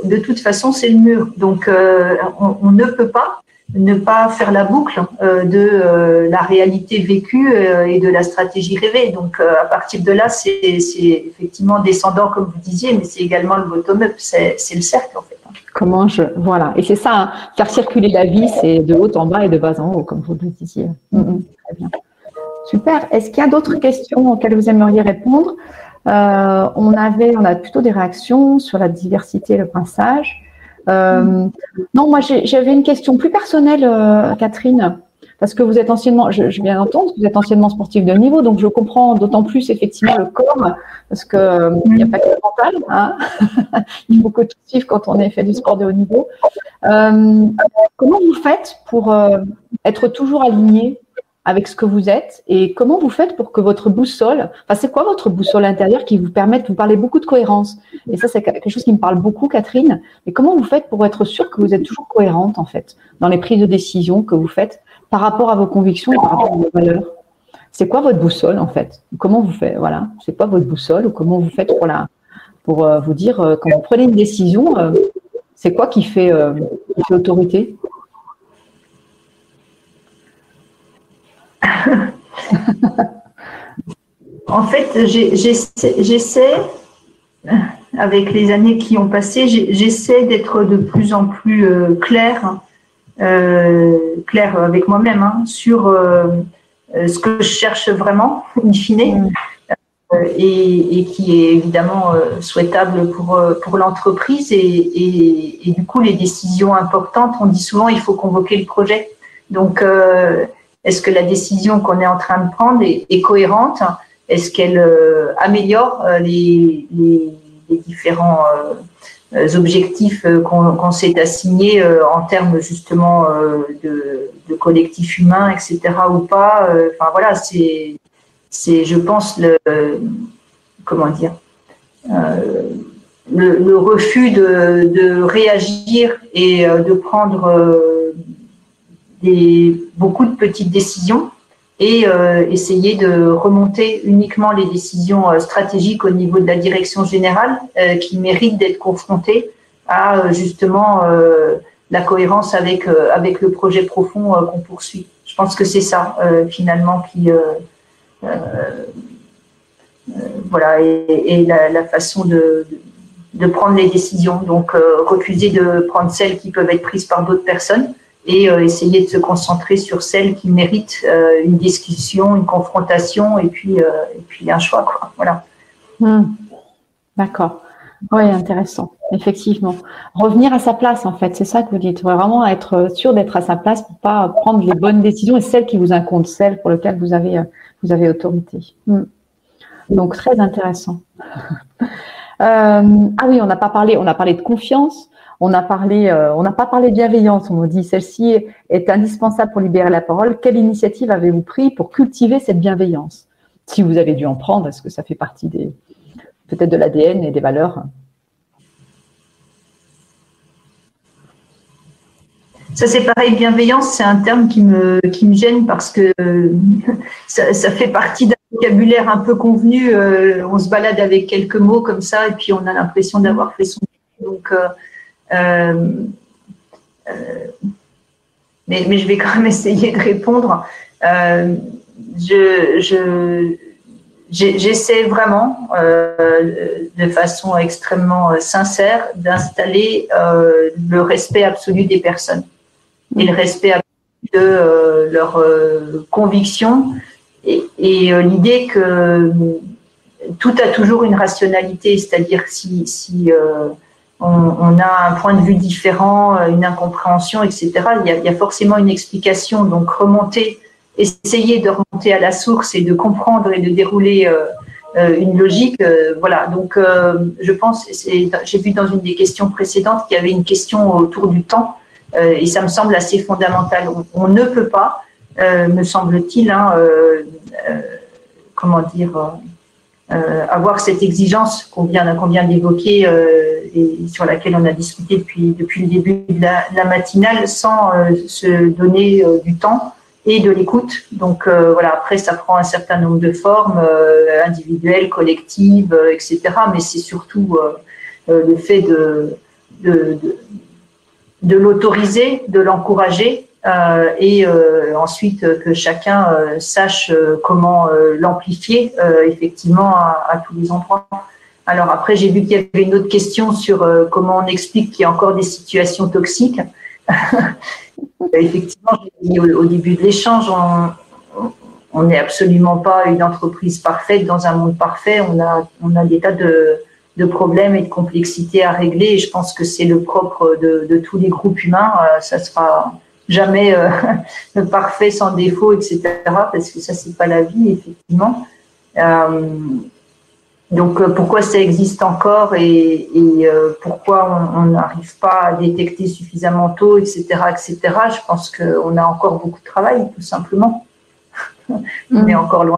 de toute façon, c'est le mur. Donc, euh, on, ne peut pas ne pas faire la boucle euh, de euh, la réalité vécue et de la stratégie rêvée. Donc, à partir de là, c'est effectivement descendant, comme vous disiez, mais c'est également le bottom-up. C'est le cercle, en fait. Comment je. Voilà. Et c'est ça, hein. faire circuler la vie, c'est de haut en bas et de bas en haut, comme vous le disiez. Mm, mm. très bien. Super. Est-ce qu'il y a d'autres questions auxquelles vous aimeriez répondre? Euh, on avait, on a plutôt des réactions sur la diversité, le pinçage. Euh, non, moi j'avais une question plus personnelle, euh, Catherine, parce que vous êtes anciennement, je, je viens d'entendre, vous êtes anciennement sportif de haut niveau, donc je comprends d'autant plus effectivement le corps, parce que il n'y a pas que le mental, hein il faut que tout suive quand on est fait du sport de haut niveau. comment vous faites pour être toujours aligné avec ce que vous êtes et comment vous faites pour que votre boussole, enfin c'est quoi votre boussole intérieure qui vous permette, vous parlez beaucoup de cohérence? Et ça c'est quelque chose qui me parle beaucoup Catherine, mais comment vous faites pour être sûr que vous êtes toujours cohérente en fait dans les prises de décision que vous faites par rapport à vos convictions et par rapport à vos valeurs? C'est quoi votre boussole en fait? Comment vous faites Voilà, c'est quoi votre boussole ou comment vous faites pour la pour euh, vous dire euh, quand vous prenez une décision, euh, c'est quoi qui fait, qui fait autorité? En fait, j'essaie, avec les années qui ont passé, j'essaie d'être de plus en plus euh, claire, euh, claire avec moi-même hein, sur euh, ce que je cherche vraiment, in fine, et, qui est évidemment souhaitable pour, pour l'entreprise. Et, du coup, les décisions importantes, on dit souvent il faut convoquer le projet. Donc, est-ce que la décision qu'on est en train de prendre est, cohérente? Est-ce qu'elle améliore les, les différents euh, objectifs euh, qu'on s'est assignés euh, en termes justement de, collectif humain, etc. ou pas? Enfin voilà, c'est, je pense, le, comment dire, le, refus de, réagir et de prendre beaucoup de petites décisions et euh, essayer de remonter uniquement les décisions euh, stratégiques au niveau de la direction générale euh, qui méritent d'être confrontées à justement la cohérence avec avec le projet profond qu'on poursuit. Je pense que c'est ça finalement qui voilà et, la, la, façon de, de, prendre les décisions. Donc refuser de prendre celles qui peuvent être prises par d'autres personnes et euh, essayer de se concentrer sur celles qui méritent euh, une discussion, une confrontation et puis, euh, et puis un choix. Quoi. Voilà. Hmm. D'accord. Oui, intéressant, effectivement. Revenir à sa place, en fait, c'est ça que vous dites. Vraiment être sûr d'être à sa place pour pas prendre les bonnes décisions et celles qui vous incombent, celles pour lesquelles vous avez, vous avez autorité. Hmm. Donc, très intéressant. ah oui, on n'a pas parlé, on a parlé de confiance, euh, on n'a pas parlé de bienveillance. On nous dit celle-ci est indispensable pour libérer la parole. Quelle initiative avez-vous pris pour cultiver cette bienveillance? Si vous avez dû en prendre, est-ce que ça fait partie peut-être de l'ADN et des valeurs? Ça, c'est pareil, bienveillance, c'est un terme qui me, gêne parce que ça, fait partie d'un vocabulaire un peu convenu. Euh, on se balade avec quelques mots comme ça et puis on a l'impression d'avoir fait son. Donc, euh, euh, euh, mais, mais, je vais quand même essayer de répondre. Euh, je, j'essaie vraiment, de façon extrêmement sincère, d'installer le respect absolu des personnes et le respect absolu de leurs convictions et, et l'idée que tout a toujours une rationalité, c'est-à-dire si, si on, a un point de vue différent, euh, une incompréhension, etc. Il y, a, forcément une explication. Donc remonter, essayer de remonter à la source et de comprendre et de dérouler euh, euh, une logique. voilà. Donc je pense, j'ai vu dans une des questions précédentes qu'il y avait une question autour du temps et ça me semble assez fondamental. On, ne peut pas, me semble-t-il, hein, comment dire avoir cette exigence qu'on vient, d'évoquer euh, et sur laquelle on a discuté depuis, depuis le début de la, matinale sans euh, se donner du temps et de l'écoute. Donc voilà, après ça prend un certain nombre de formes individuelles, collectives, etc. Mais c'est surtout le fait de, de, de, l'autoriser, de l'encourager euh, et euh, ensuite que chacun euh, sache comment l'amplifier effectivement à, tous les endroits. Alors après, j'ai vu qu'il y avait une autre question sur comment on explique qu'il y a encore des situations toxiques. effectivement, dit au, début de l'échange, on n'est absolument pas une entreprise parfaite dans un monde parfait. On a, on a des tas de, de problèmes et de complexités à régler. Et je pense que c'est le propre de, de, tous les groupes humains. ça sera jamais euh, parfait, sans défaut, etc. Parce que ça, c'est pas la vie, effectivement. Euh, donc, euh, pourquoi ça existe encore et, pourquoi on n'arrive pas à détecter suffisamment tôt, etc., etc. Je pense qu'on a encore beaucoup de travail, tout simplement. on est mm. encore loin.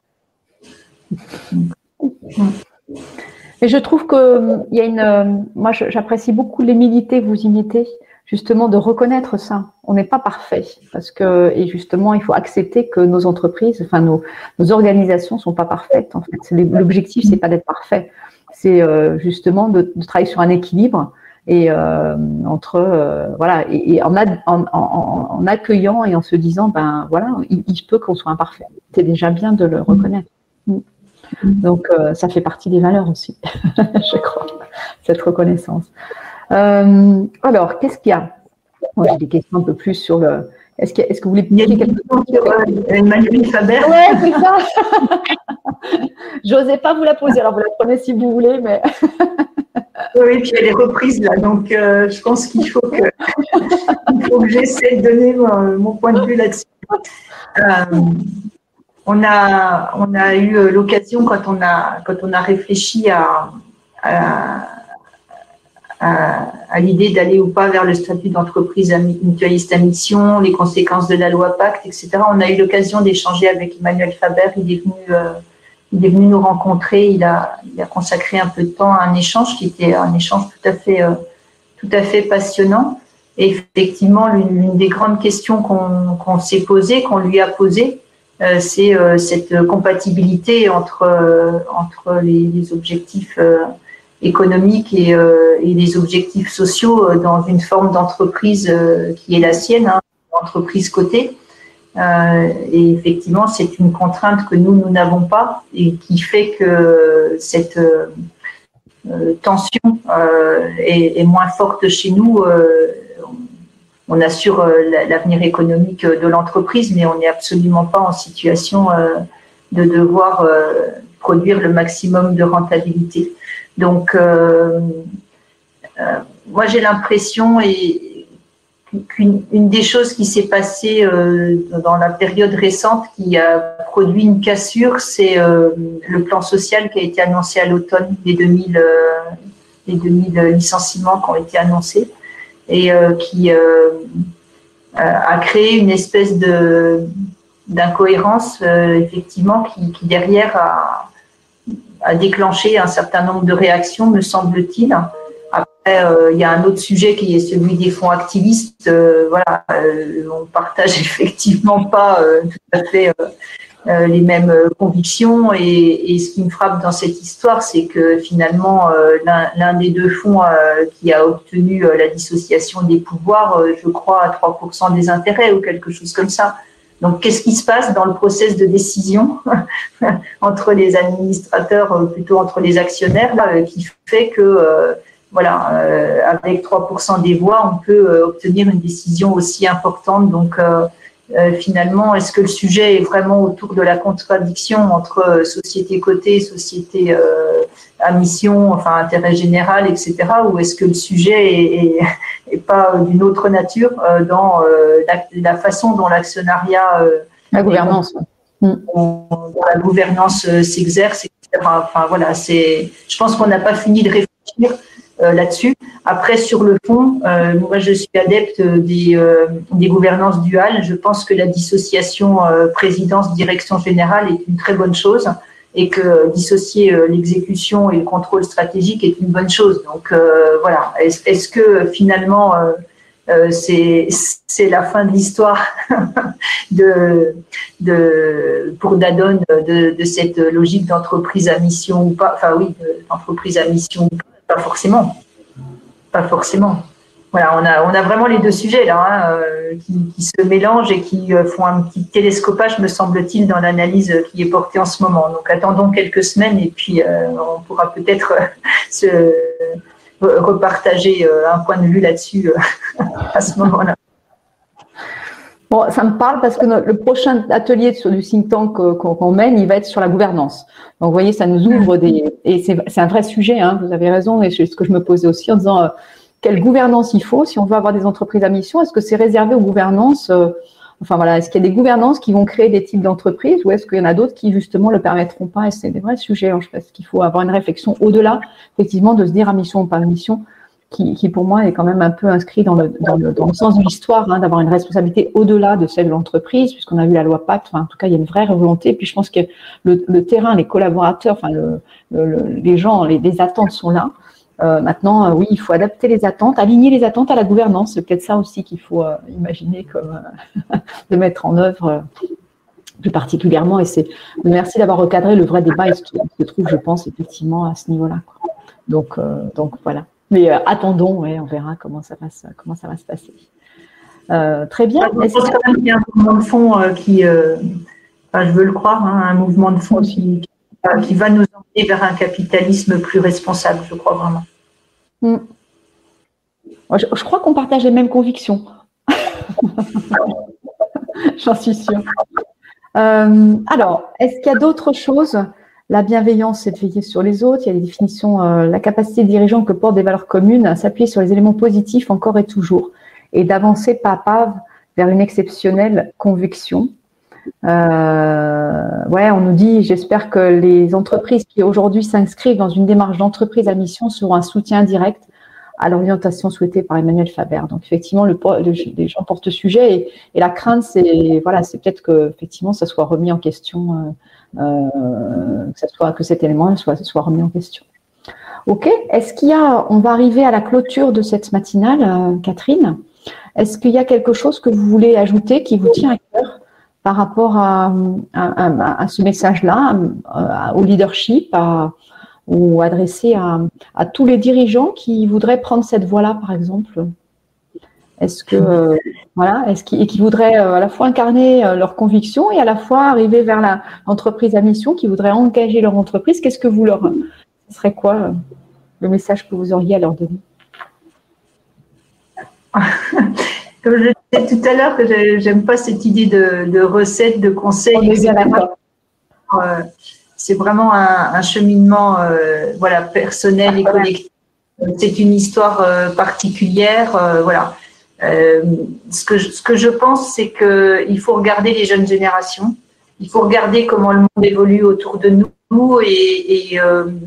Et je trouve que il y a une. Moi, j'apprécie beaucoup l'humilité que vous imitez justement de reconnaître ça. On n'est pas parfait parce que et justement il faut accepter que nos entreprises, enfin nos, nos organisations sont pas parfaites. En fait, l'objectif c'est pas d'être parfait, c'est euh, justement de, de, travailler sur un équilibre et euh, entre euh, voilà et, en, en, en, accueillant et en se disant ben voilà il, il peut qu'on soit imparfait. C'est déjà bien de le reconnaître. Mm. Donc, ça fait partie des valeurs aussi, je crois, cette reconnaissance. Alors, qu'est-ce qu'il y a? Moi, j'ai des questions un peu plus sur le, est-ce que, est que, vous voulez dire quelque chose sur Emmanuel Faber Oui, c'est ça. J'osais pas vous la poser, alors vous la prenez si vous voulez, mais. oui, puis elle est reprise là, donc euh, je pense qu'il faut que, faut que j'essaie de donner mon, point de vue là-dessus. Euh, on, a, on a eu l'occasion, quand, on a, quand on a réfléchi à à, l'idée d'aller ou pas vers le statut d'entreprise mutualiste à mission, les conséquences de la loi Pacte, etc. On a eu l'occasion d'échanger avec Emmanuel Faber. Il est venu, euh, il est venu nous rencontrer. Il a, il a consacré un peu de temps à un échange qui était un échange tout à fait, euh, tout à fait passionnant. Et effectivement, l'une des grandes questions qu'on s'est posées, qu'on lui a posées, euh, c'est cette compatibilité entre, entre les, les objectifs économique et, euh, et les objectifs sociaux euh, dans une forme d'entreprise euh, qui est la sienne, hein, entreprise cotée. Et effectivement, c'est une contrainte que nous, nous n'avons pas et qui fait que cette tension est, est, moins forte chez nous. on assure l'avenir économique de l'entreprise, mais on n'est absolument pas en situation de devoir produire le maximum de rentabilité. Donc, euh, euh, moi, j'ai l'impression qu'une des choses qui s'est passée euh, dans la période récente qui a produit une cassure, c'est le plan social qui a été annoncé à l'automne, les 2000, les 2000 licenciements qui ont été annoncés et qui a créé une espèce de d'incohérence, effectivement, qui, qui, derrière a déclenché un certain nombre de réactions, me semble-t-il. Après, euh, il y a un autre sujet qui est celui des fonds activistes. Euh, voilà, euh, on partage effectivement pas tout à fait les mêmes convictions. Et, et, ce qui me frappe dans cette histoire, c'est que finalement, l'un des deux fonds qui a obtenu la dissociation des pouvoirs, je crois, à 3% des intérêts ou quelque chose comme ça. Donc, qu'est-ce qui se passe dans le process de décision entre les administrateurs, euh, plutôt entre les actionnaires, euh, qui fait que, euh, voilà, avec 3% des voix, on peut obtenir une décision aussi importante. Donc, finalement, est-ce que le sujet est vraiment autour de la contradiction entre société cotée, société à mission, enfin intérêt général, etc., ou est-ce que le sujet est, est, pas d'une autre nature dans la, façon dont l'actionnariat, la gouvernance, la gouvernance s'exerce, etc. Enfin voilà, c'est. Je pense qu'on n'a pas fini de réfléchir là-dessus. Après, sur le fond, moi je suis adepte des, des gouvernances duales. Je pense que la dissociation présidence-direction générale est une très bonne chose et que dissocier l'exécution et le contrôle stratégique est une bonne chose. Donc voilà, est-ce que finalement euh, c'est la fin de l'histoire de, de, pour Dadon de, de cette logique d'entreprise à mission ou pas? Enfin oui, d'entreprise à mission, pas forcément. Pas forcément. On a, vraiment les deux sujets là hein, euh, qui, se mélangent et qui euh, font un petit télescopage, me semble-t-il, dans l'analyse qui est portée en ce moment. Donc attendons quelques semaines et puis on pourra peut-être se repartager euh, un point de vue là-dessus euh, à ce moment-là. Bon, ça me parle parce que le prochain atelier sur du think tank euh, qu'on mène, il va être sur la gouvernance. Donc, vous voyez, ça nous ouvre des et c'est un vrai sujet. Hein, vous avez raison, et c'est ce que je me posais aussi en disant quelle gouvernance il faut si on veut avoir des entreprises à mission. Est-ce que c'est réservé aux gouvernances Enfin voilà, est-ce qu'il y a des gouvernances qui vont créer des types d'entreprises ou est-ce qu'il y en a d'autres qui justement le permettront pas? Et c'est des vrais sujets. Hein. Je pense qu'il faut avoir une réflexion au-delà, effectivement, de se dire à mission ou pas à mission, qui, qui, pour moi est quand même un peu inscrit dans le, dans le, dans le sens de l'histoire, hein, d'avoir une responsabilité au-delà de celle de l'entreprise, puisqu'on a vu la loi Pacte. En tout cas, il y a une vraie volonté. Puis je pense que le, le terrain, les collaborateurs, enfin le, les gens, les attentes sont là. Euh, maintenant, euh, oui, il faut adapter les attentes, aligner les attentes à la gouvernance. C'est peut-être ça aussi qu'il faut euh, imaginer comme de mettre en œuvre plus particulièrement. Et c'est merci d'avoir recadré le vrai débat. Il se trouve, je pense, effectivement à ce niveau-là. Donc, donc voilà. Mais attendons, ouais, on verra comment ça va se, comment ça va se passer. très bien. Je pense quand même qu'il y a un mouvement de fond qui, enfin, je veux le croire, hein, un mouvement de fond qui, va nous emmener vers un capitalisme plus responsable, je crois vraiment. Hmm. Je, crois qu'on partage les mêmes convictions. J'en suis sûre. Euh, alors, est-ce qu'il y a d'autres choses? La bienveillance, c'est de veiller sur les autres. Il y a des définitions, euh, la capacité dirigeante que portent des valeurs communes à s'appuyer sur les éléments positifs encore et toujours, et d'avancer pas à pas vers une exceptionnelle conviction. Euh, ouais, on nous dit, j'espère que les entreprises qui aujourd'hui s'inscrivent dans une démarche d'entreprise à mission seront un soutien direct à l'orientation souhaitée par Emmanuel Faber. Donc effectivement, le, les gens portent sujet et, la crainte, c'est voilà, c'est peut-être que effectivement, ça soit remis en question, euh, euh, que que cet élément soit soit remis en question. Ok. Est-ce qu'il y a, on va arriver à la clôture de cette matinale, euh, Catherine. Est-ce qu'il y a quelque chose que vous voulez ajouter qui vous tient à cœur? Par rapport à, ce message-là, au leadership, ou adressé à, tous les dirigeants qui voudraient prendre cette voie-là, par exemple. Est-ce que euh, voilà, est-ce qu'ils qui voudraient euh, à la fois incarner euh, leurs convictions et à la fois arriver vers l'entreprise à mission, qui voudraient engager leur entreprise. Qu'est-ce que vous leur, ce serait quoi le message que vous auriez à leur donner? Comme tout à l'heure que j'aime pas cette idée de, de recette, de conseils. On c'est vraiment un, cheminement euh, voilà, personnel et collectif. C'est une histoire euh, particulière. Euh, voilà. ce, que je, ce que je pense, c'est qu'il faut regarder les jeunes générations. Il faut regarder comment le monde évolue autour de nous. Et,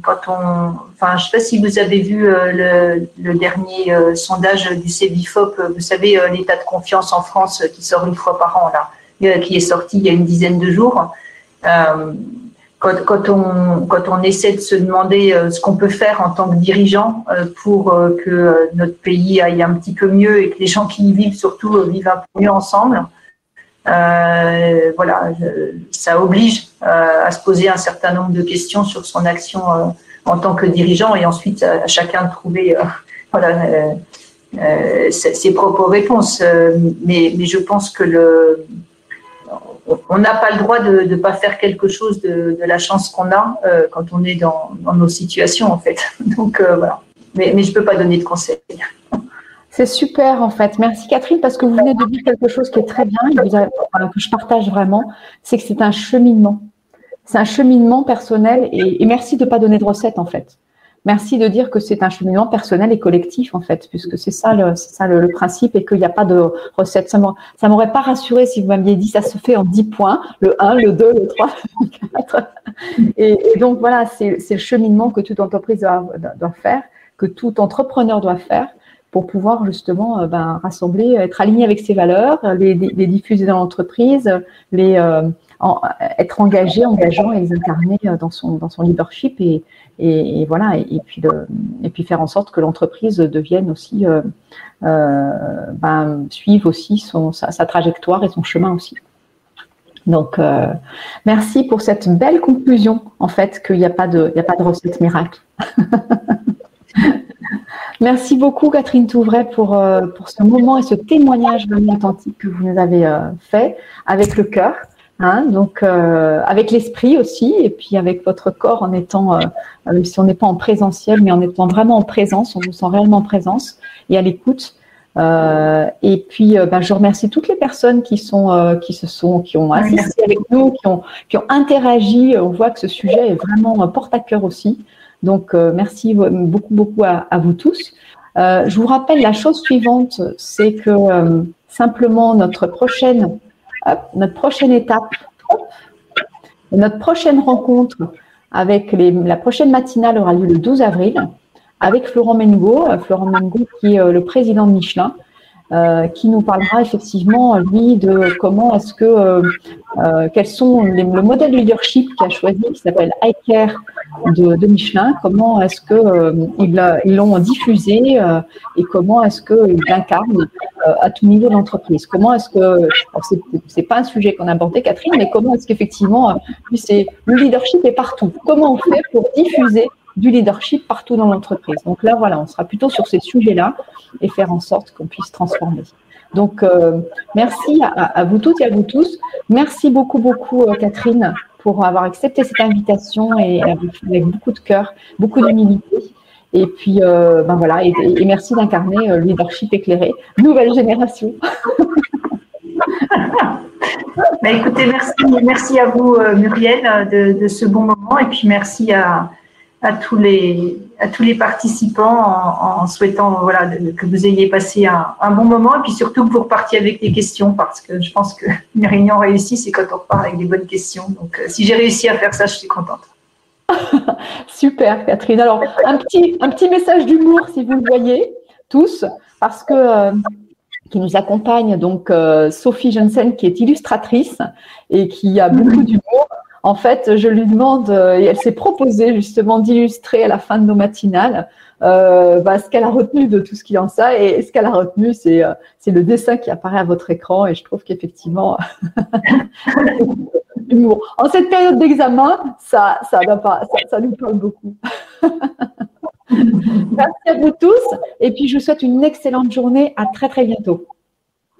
quand on. Enfin, je ne sais pas si vous avez vu le, le, dernier sondage du CEVIFOP, vous savez, l'état de confiance en France qui sort une fois par an, là, qui est sorti il y a une dizaine de jours quand, on, quand on essaie de se demander euh, ce qu'on peut faire en tant que dirigeant euh, pour euh, que notre pays aille un petit peu mieux et que les gens qui y vivent surtout vivent un peu mieux ensemble, voilà, ça oblige à se poser un certain nombre de questions sur son action en tant que dirigeant et ensuite à, chacun de trouver ses propres réponses. mais, mais je pense que le, on n'a pas le droit de ne pas faire quelque chose de, la chance qu'on a euh, quand on est dans, nos situations, en fait. Donc, euh, voilà. Mais, je ne peux pas donner de conseils. C'est super, en fait. Merci, Catherine, parce que vous venez de dire quelque chose qui est très bien, que je partage vraiment, c'est que c'est un cheminement. C'est un cheminement personnel et, merci de ne pas donner de recette, en fait. Merci de dire que c'est un cheminement personnel et collectif, en fait, puisque c'est ça, le, principe et qu'il n'y a pas de recette. Ça ne m'aurait pas rassuré si vous m'aviez dit ça se fait en 10 points, le 1, le 2, le 3, le 4. Et, donc, voilà, c'est le cheminement que toute entreprise doit, faire, que tout entrepreneur doit faire pour pouvoir justement euh, ben, rassembler, être aligné avec ses valeurs, les, les diffuser dans l'entreprise, euh, être engagé, engageant et les incarner euh, dans son, dans son leadership et, voilà, et, puis et puis faire en sorte que l'entreprise devienne aussi, euh, euh, ben, suive aussi son, sa, trajectoire et son chemin aussi. Donc, euh, merci pour cette belle conclusion, en fait, qu'il n'y a, a pas de recette miracle. merci beaucoup, Catherine Touvray, pour, pour ce moment et ce témoignage vraiment authentique que vous nous avez fait avec le cœur. Hein, donc euh, avec l'esprit aussi, et puis avec votre corps en étant, euh, même si on n'est pas en présentiel, mais en étant vraiment en présence, on vous sent réellement en présence et à l'écoute. Euh, et puis, ben, je remercie toutes les personnes qui sont, qui se sont, qui ont assisté avec nous, qui ont, qui ont interagi. On voit que ce sujet est vraiment porte à cœur aussi. Donc, merci beaucoup, beaucoup à, vous tous. je vous rappelle la chose suivante, c'est que simplement notre prochaine notre prochaine étape, notre prochaine rencontre avec les, la prochaine matinale aura lieu le 12 avril avec Florent Mengo, euh, Florent Mengo qui est euh, le président de Michelin, euh, qui nous parlera effectivement, lui, de comment est-ce que, euh, euh quels sont les, le modèle de leadership qu'il a choisi, qui s'appelle iCare de, de, Michelin, comment est-ce que euh, ils l'ont diffusé et comment est-ce qu'ils l'incarnent à tout niveau d'entreprise. Comment est-ce que, c'est pas un sujet qu'on a abordé, Catherine, mais comment est-ce qu'effectivement, c'est le leadership est partout. Comment on fait pour diffuser du leadership partout dans l'entreprise. Donc là, voilà, on sera plutôt sur ces sujets-là et faire en sorte qu'on puisse transformer. Donc, euh, merci à, vous toutes et à vous tous. Merci beaucoup, beaucoup, euh, Catherine, pour avoir accepté cette invitation et avec, beaucoup de cœur, beaucoup d'humilité. Et puis, euh, ben voilà, et, merci d'incarner le leadership éclairé, nouvelle génération. Ben, écoutez, merci, merci à vous, Muriel, de, ce bon moment, et puis merci à, à tous les, à tous les participants en, souhaitant voilà, que vous ayez passé un, bon moment et puis surtout que vous repartiez avec des questions parce que je pense que une réunion réussie, c'est quand on repart avec des bonnes questions. Donc, euh, si j'ai réussi à faire ça, je suis contente. Super, Catherine. Alors, un petit, un petit message d'humour, si vous le voyez, tous, parce que euh, qui nous accompagne, donc euh, Sophie Jensen, qui est illustratrice et qui a beaucoup d'humour. En fait, je lui demande, euh, et elle s'est proposée justement d'illustrer à la fin de nos matinales euh, bah, ce qu'elle a retenu de tout ce qui en ça. Et ce qu'elle a retenu, c'est euh, c'est le dessin qui apparaît à votre écran. Et je trouve qu'effectivement, en cette période d'examen, ça, ça, ça, ça nous parle beaucoup. Merci à vous tous. Et puis, je vous souhaite une excellente journée. À très, très bientôt.